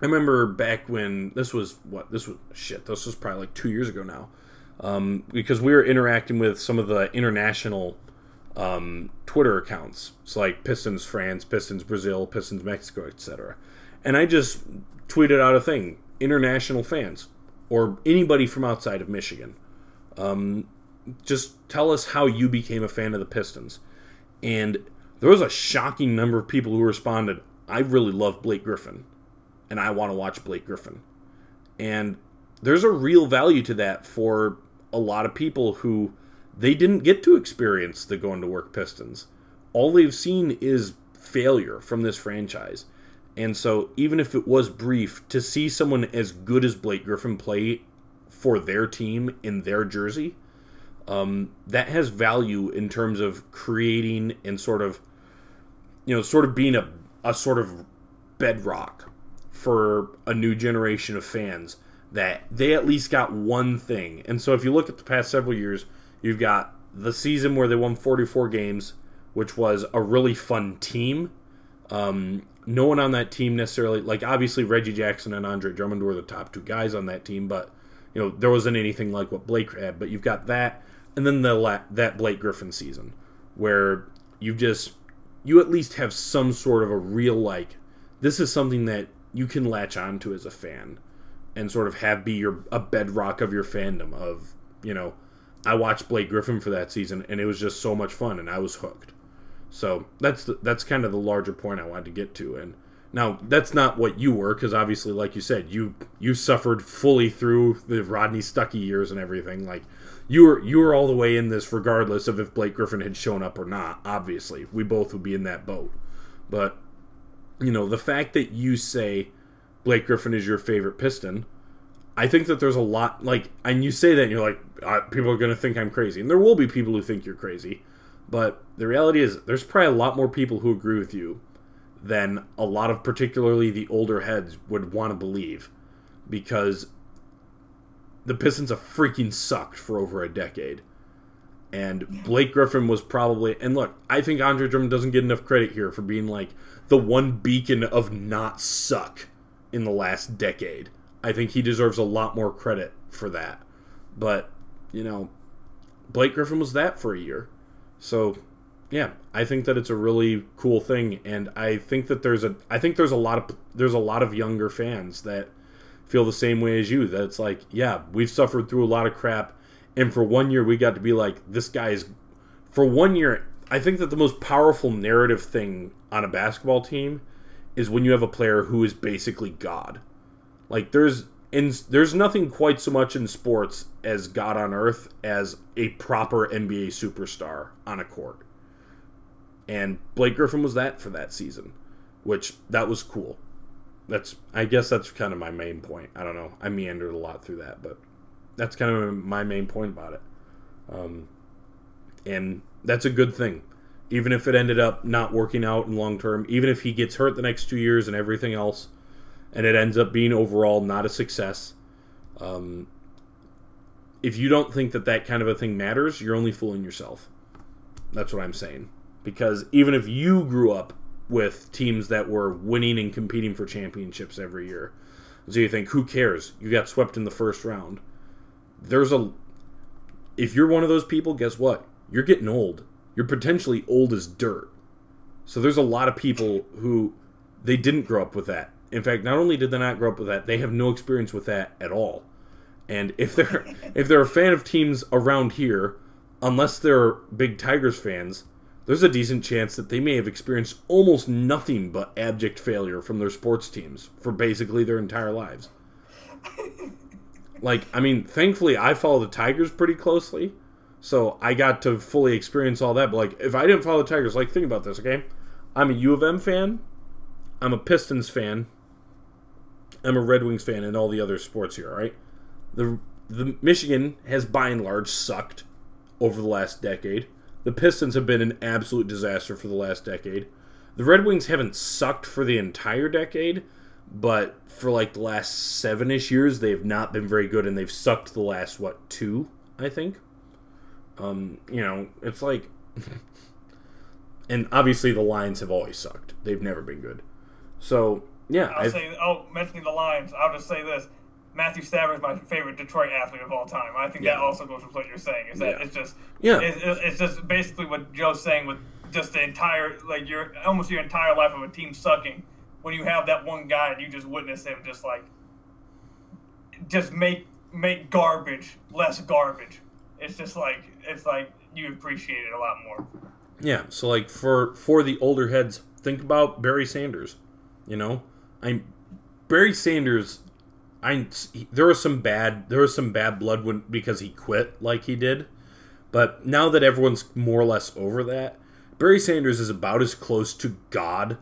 I remember back when this was what this was shit. This was probably like two years ago now, um, because we were interacting with some of the international um, Twitter accounts. It's like Pistons France, Pistons Brazil, Pistons Mexico, etc. And I just tweeted out a thing: international fans or anybody from outside of Michigan. Um, just tell us how you became a fan of the Pistons. And there was a shocking number of people who responded, I really love Blake Griffin, and I want to watch Blake Griffin. And there's a real value to that for a lot of people who they didn't get to experience the going to work Pistons. All they've seen is failure from this franchise. And so, even if it was brief, to see someone as good as Blake Griffin play for their team in their jersey, um, that has value in terms of creating and sort of, you know, sort of being a, a sort of bedrock for a new generation of fans that they at least got one thing. And so if you look at the past several years, you've got the season where they won 44 games, which was a really fun team. Um, no one on that team necessarily, like obviously Reggie Jackson and Andre Drummond were the top two guys on that team, but you know there wasn't anything like what Blake had. But you've got that, and then the la- that Blake Griffin season where you just you at least have some sort of a real like this is something that you can latch onto as a fan and sort of have be your a bedrock of your fandom of you know I watched Blake Griffin for that season and it was just so much fun and I was hooked. So that's the, that's kind of the larger point I wanted to get to and now that's not what you were because obviously like you said you you suffered fully through the Rodney Stuckey years and everything like you were you were all the way in this regardless of if Blake Griffin had shown up or not obviously. We both would be in that boat. But you know the fact that you say Blake Griffin is your favorite Piston I think that there's a lot like, and you say that, and you're like, people are going to think I'm crazy, and there will be people who think you're crazy, but the reality is, there's probably a lot more people who agree with you than a lot of particularly the older heads would want to believe, because the Pistons have freaking sucked for over a decade. And Blake Griffin was probably, and look, I think Andre Drummond doesn't get enough credit here for being like the one beacon of not suck in the last decade I think he deserves a lot more credit for that. But, you know, Blake Griffin was that for a year. So, yeah, I think that it's a really cool thing and I think that there's a I think there's a lot of there's a lot of younger fans that feel the same way as you that it's like, yeah, we've suffered through a lot of crap and for one year we got to be like this guy is for one year I think that the most powerful narrative thing on a basketball team is when you have a player who is basically God. Like there's in there's nothing quite so much in sports as God on earth as a proper NBA superstar on a court. And Blake Griffin was that for that season, which that was cool. That's I guess that's kind of my main point. I don't know. I meandered a lot through that, but that's kind of my main point about it. Um, and that's a good thing. Even if it ended up not working out in long term, even if he gets hurt the next two years and everything else, and it ends up being overall not a success. Um, if you don't think that that kind of a thing matters, you're only fooling yourself. That's what I'm saying. Because even if you grew up with teams that were winning and competing for championships every year, so you think, who cares? You got swept in the first round. There's a. If you're one of those people, guess what? You're getting old. you're potentially old as dirt. So there's a lot of people who they didn't grow up with that. In fact, not only did they not grow up with that, they have no experience with that at all. And if they're if they're a fan of teams around here, unless they're big Tigers fans, there's a decent chance that they may have experienced almost nothing but abject failure from their sports teams for basically their entire lives. like, I mean, thankfully I follow the Tigers pretty closely, so I got to fully experience all that. But like, if I didn't follow the Tigers, like, think about this, okay? I'm a U of M fan, I'm a Pistons fan, I'm a Red Wings fan, and all the other sports here, right? The the Michigan has by and large sucked over the last decade. The Pistons have been an absolute disaster for the last decade. The Red Wings haven't sucked for the entire decade, but for like the last seven ish years, they've not been very good, and they've sucked the last what two, I think. Um, you know, it's like, and obviously the Lions have always sucked. They've never been good. So yeah, I'll I've- say. Oh, mentioning the Lions, I'll just say this: Matthew Stafford is my favorite Detroit athlete of all time. I think Yeah. that also goes with what you're saying. Is that Yeah. it's just Yeah. it's, it's just basically what Joe's saying with just the entire like your almost your entire life of a team sucking. When you have that one guy and you just witness him just like just make make garbage less garbage. It's just like it's like you appreciate it a lot more. Yeah, so like for for the older heads, think about Barry Sanders. You know, I'm Barry Sanders. I there was some bad there was some bad blood when because he quit like he did, but now that everyone's more or less over that, Barry Sanders is about as close to God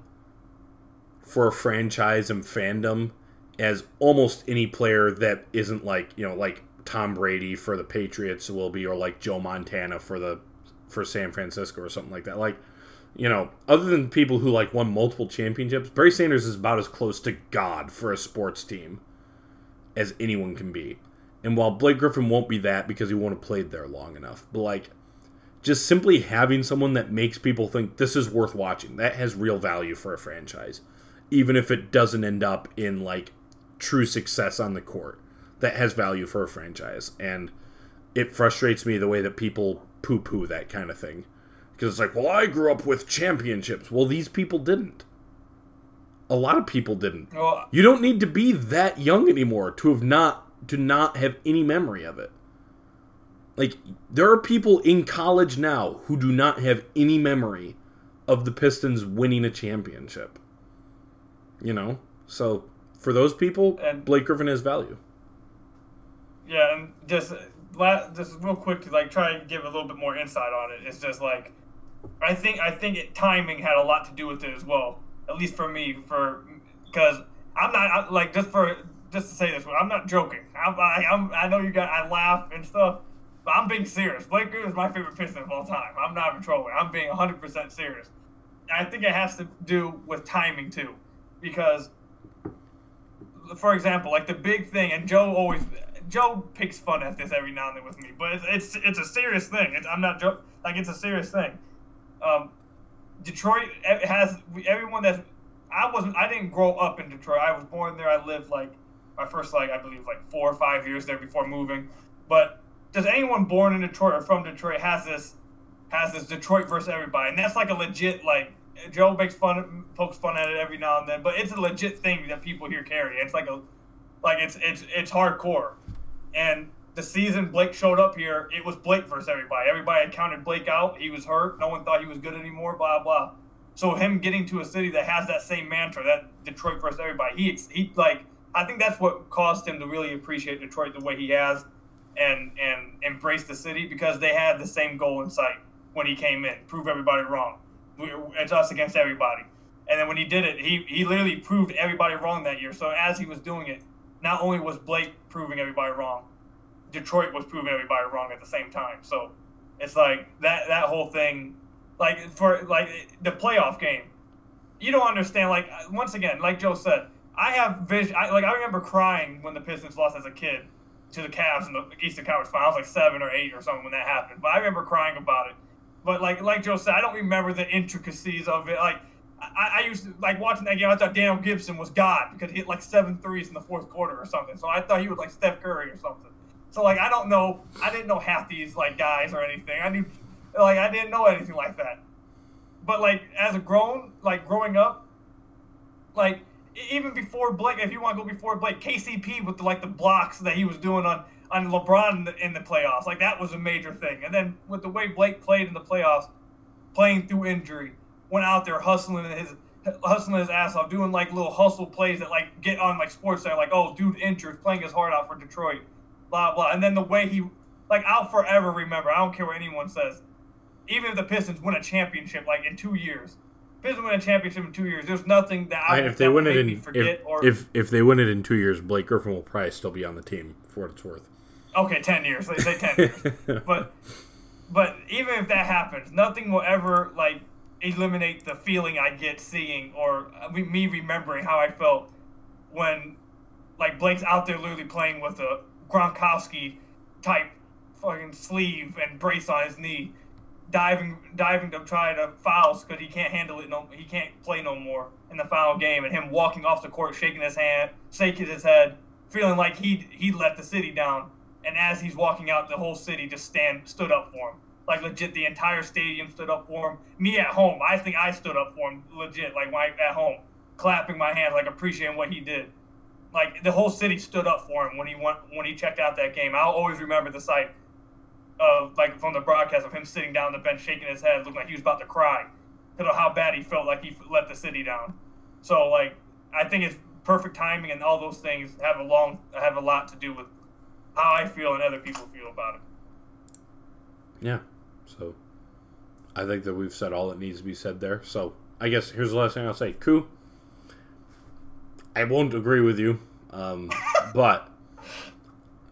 for a franchise and fandom as almost any player that isn't like you know like Tom Brady for the Patriots will be or like Joe Montana for the for San Francisco or something like that. Like, you know, other than people who like won multiple championships, Barry Sanders is about as close to God for a sports team as anyone can be. And while Blake Griffin won't be that because he won't have played there long enough, but like just simply having someone that makes people think this is worth watching, that has real value for a franchise. Even if it doesn't end up in like true success on the court, that has value for a franchise. And it frustrates me the way that people poo poo that kind of thing. Because it's like, well, I grew up with championships. Well, these people didn't. A lot of people didn't. Well, You don't need to be that young anymore to have not to not have any memory of it. Like there are people in college now who do not have any memory of the Pistons winning a championship. You know? So for those people, And- Blake Griffin has value. Yeah, and just just real quick to like try and give a little bit more insight on it. It's just like I think I think it, timing had a lot to do with it as well. At least for me, for because I'm not I, like just for just to say this, I'm not joking. I'm, I, I'm I know you got I laugh and stuff, but I'm being serious. Blake Griffin is my favorite Piston of all time. I'm not even trolling. I'm being 100 percent serious. I think it has to do with timing too, because for example, like the big thing, and Joe always Joe picks fun at this every now and then with me, but it's it's, it's a serious thing. It's, I'm not joking. Like it's a serious thing. Um, Detroit has everyone that's I wasn't I didn't grow up in Detroit. I was born there. I lived like my first like I believe like four or five years there before moving. But does anyone born in Detroit or from Detroit has this has this Detroit versus everybody, and that's like a legit like Joe makes fun pokes fun at it every now and then, but it's a legit thing that people here carry. It's like a like it's it's it's hardcore. And the season Blake showed up here, it was Blake versus everybody. Everybody had counted Blake out. He was hurt. No one thought he was good anymore. Blah blah. So him getting to a city that has that same mantra, that Detroit versus everybody, he he like I think that's what caused him to really appreciate Detroit the way he has, and and embrace the city because they had the same goal in sight when he came in, prove everybody wrong. We, it's us against everybody. And then when he did it, he he literally proved everybody wrong that year. So as he was doing it, not only was Blake proving everybody wrong, Detroit was proving everybody wrong at the same time. So it's like that that whole thing, like for like the playoff game, you don't understand. Like once again, like Joe said, I have vision. I, like I remember crying when the Pistons lost as a kid to the Cavs in the Eastern Conference Finals, like seven or eight or something when that happened. But I remember crying about it. But like like Joe said, I don't remember the intricacies of it. Like I, I used to like watching that game. I thought Daniel Gibson was God because he hit like seven threes in the fourth quarter or something. So I thought he was like Steph Curry or something. So like I don't know. I didn't know half these like guys or anything. I knew Like I didn't know anything like that. But like as a grown, like growing up, like even before Blake, if you want to go before Blake, KCP with the, like the blocks that he was doing on on LeBron in the, in the playoffs, like that was a major thing. And then with the way Blake played in the playoffs, playing through injury, went out there hustling his hustling his ass off, doing like little hustle plays that like get on like SportsCenter, like oh dude injured, playing his heart out for Detroit, blah blah. And then the way he like I'll forever remember. I don't care what anyone says. Even if the Pistons win a championship like in two years, Pistons win a championship in two years. There's nothing that I, And if they win it in forget if, or if if they win it in two years, Blake Griffin will probably still be on the team for what it's worth. okay, ten years. They say ten years. but but even if that happens, nothing will ever like eliminate the feeling I get seeing or uh, me- me remembering how I felt when like Blake's out there literally playing with a Gronkowski type fucking sleeve and brace on his knee, diving diving to try to foul because he can't handle it. No, he can't play no more in the final game, and him walking off the court, shaking his hand, shaking his head, feeling like he he let the city down. And as he's walking out, the whole city just stand stood up for him. Like legit, the entire stadium stood up for him. Me at home, I think I stood up for him legit. Like when at home, clapping my hands, like appreciating what he did. Like the whole city stood up for him when he went when he checked out that game. I'll always remember the sight of like from the broadcast of him sitting down on the bench, shaking his head, looking like he was about to cry because of how bad he felt like he let the city down. So like I think it's perfect timing and all those things have a long have a lot to do with how I feel and other people feel about it. Yeah. So I think that we've said all that needs to be said there. So I guess here's the last thing I'll say. Koo, I won't agree with you, um, but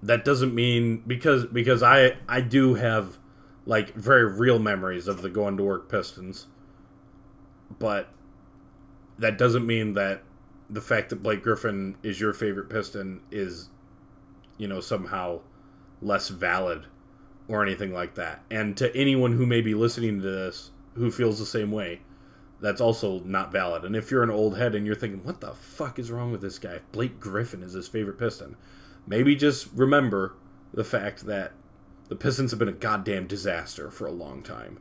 that doesn't mean because because I I do have like very real memories of the going to work Pistons, but that doesn't mean that the fact that Blake Griffin is your favorite Piston is, you know, somehow less valid or anything like that. And to anyone who may be listening to this who feels the same way, that's also not valid. And if you're an old head and you're thinking, what the fuck is wrong with this guy? Blake Griffin is his favorite Piston. Maybe just remember the fact that the Pistons have been a goddamn disaster for a long time.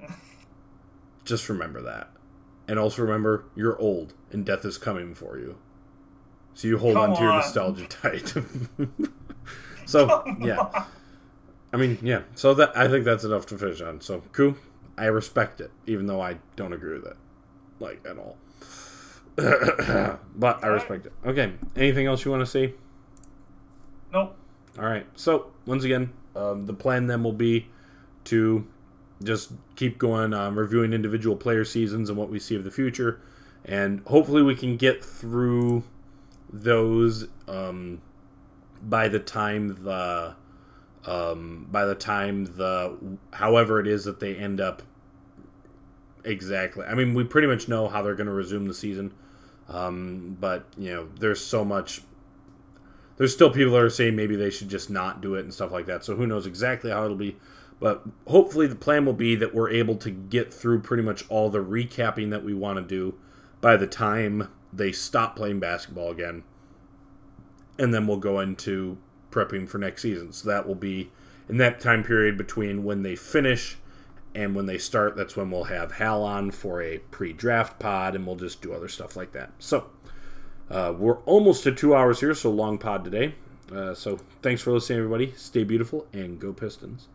Just remember that. And also remember, you're old and death is coming for you. So you hold Come on to your on. nostalgia tight. so, Come yeah. on. I mean, yeah. So that I think that's enough to finish on. So, cool. I respect it, even though I don't agree with it, like at all. but I respect it. Okay. Anything else you want to see? Nope. All right. So once again, um, the plan then will be to just keep going, um, reviewing individual player seasons and what we see of the future, and hopefully we can get through those um, by the time the um, by the time the however it is that they end up exactly. I mean, we pretty much know how they're going to resume the season, um, but you know, there's so much there's still people that are saying maybe they should just not do it and stuff like that. So who knows exactly how it'll be. But hopefully the plan will be that we're able to get through pretty much all the recapping that we want to do by the time they stop playing basketball again. And then we'll go into prepping for next season. So that will be in that time period between when they finish and when they start. That's when we'll have Hal on for a pre draft pod and we'll just do other stuff like that. So uh, we're almost to two hours here, so long pod today. Uh, so thanks for listening, everybody. Stay beautiful and go Pistons.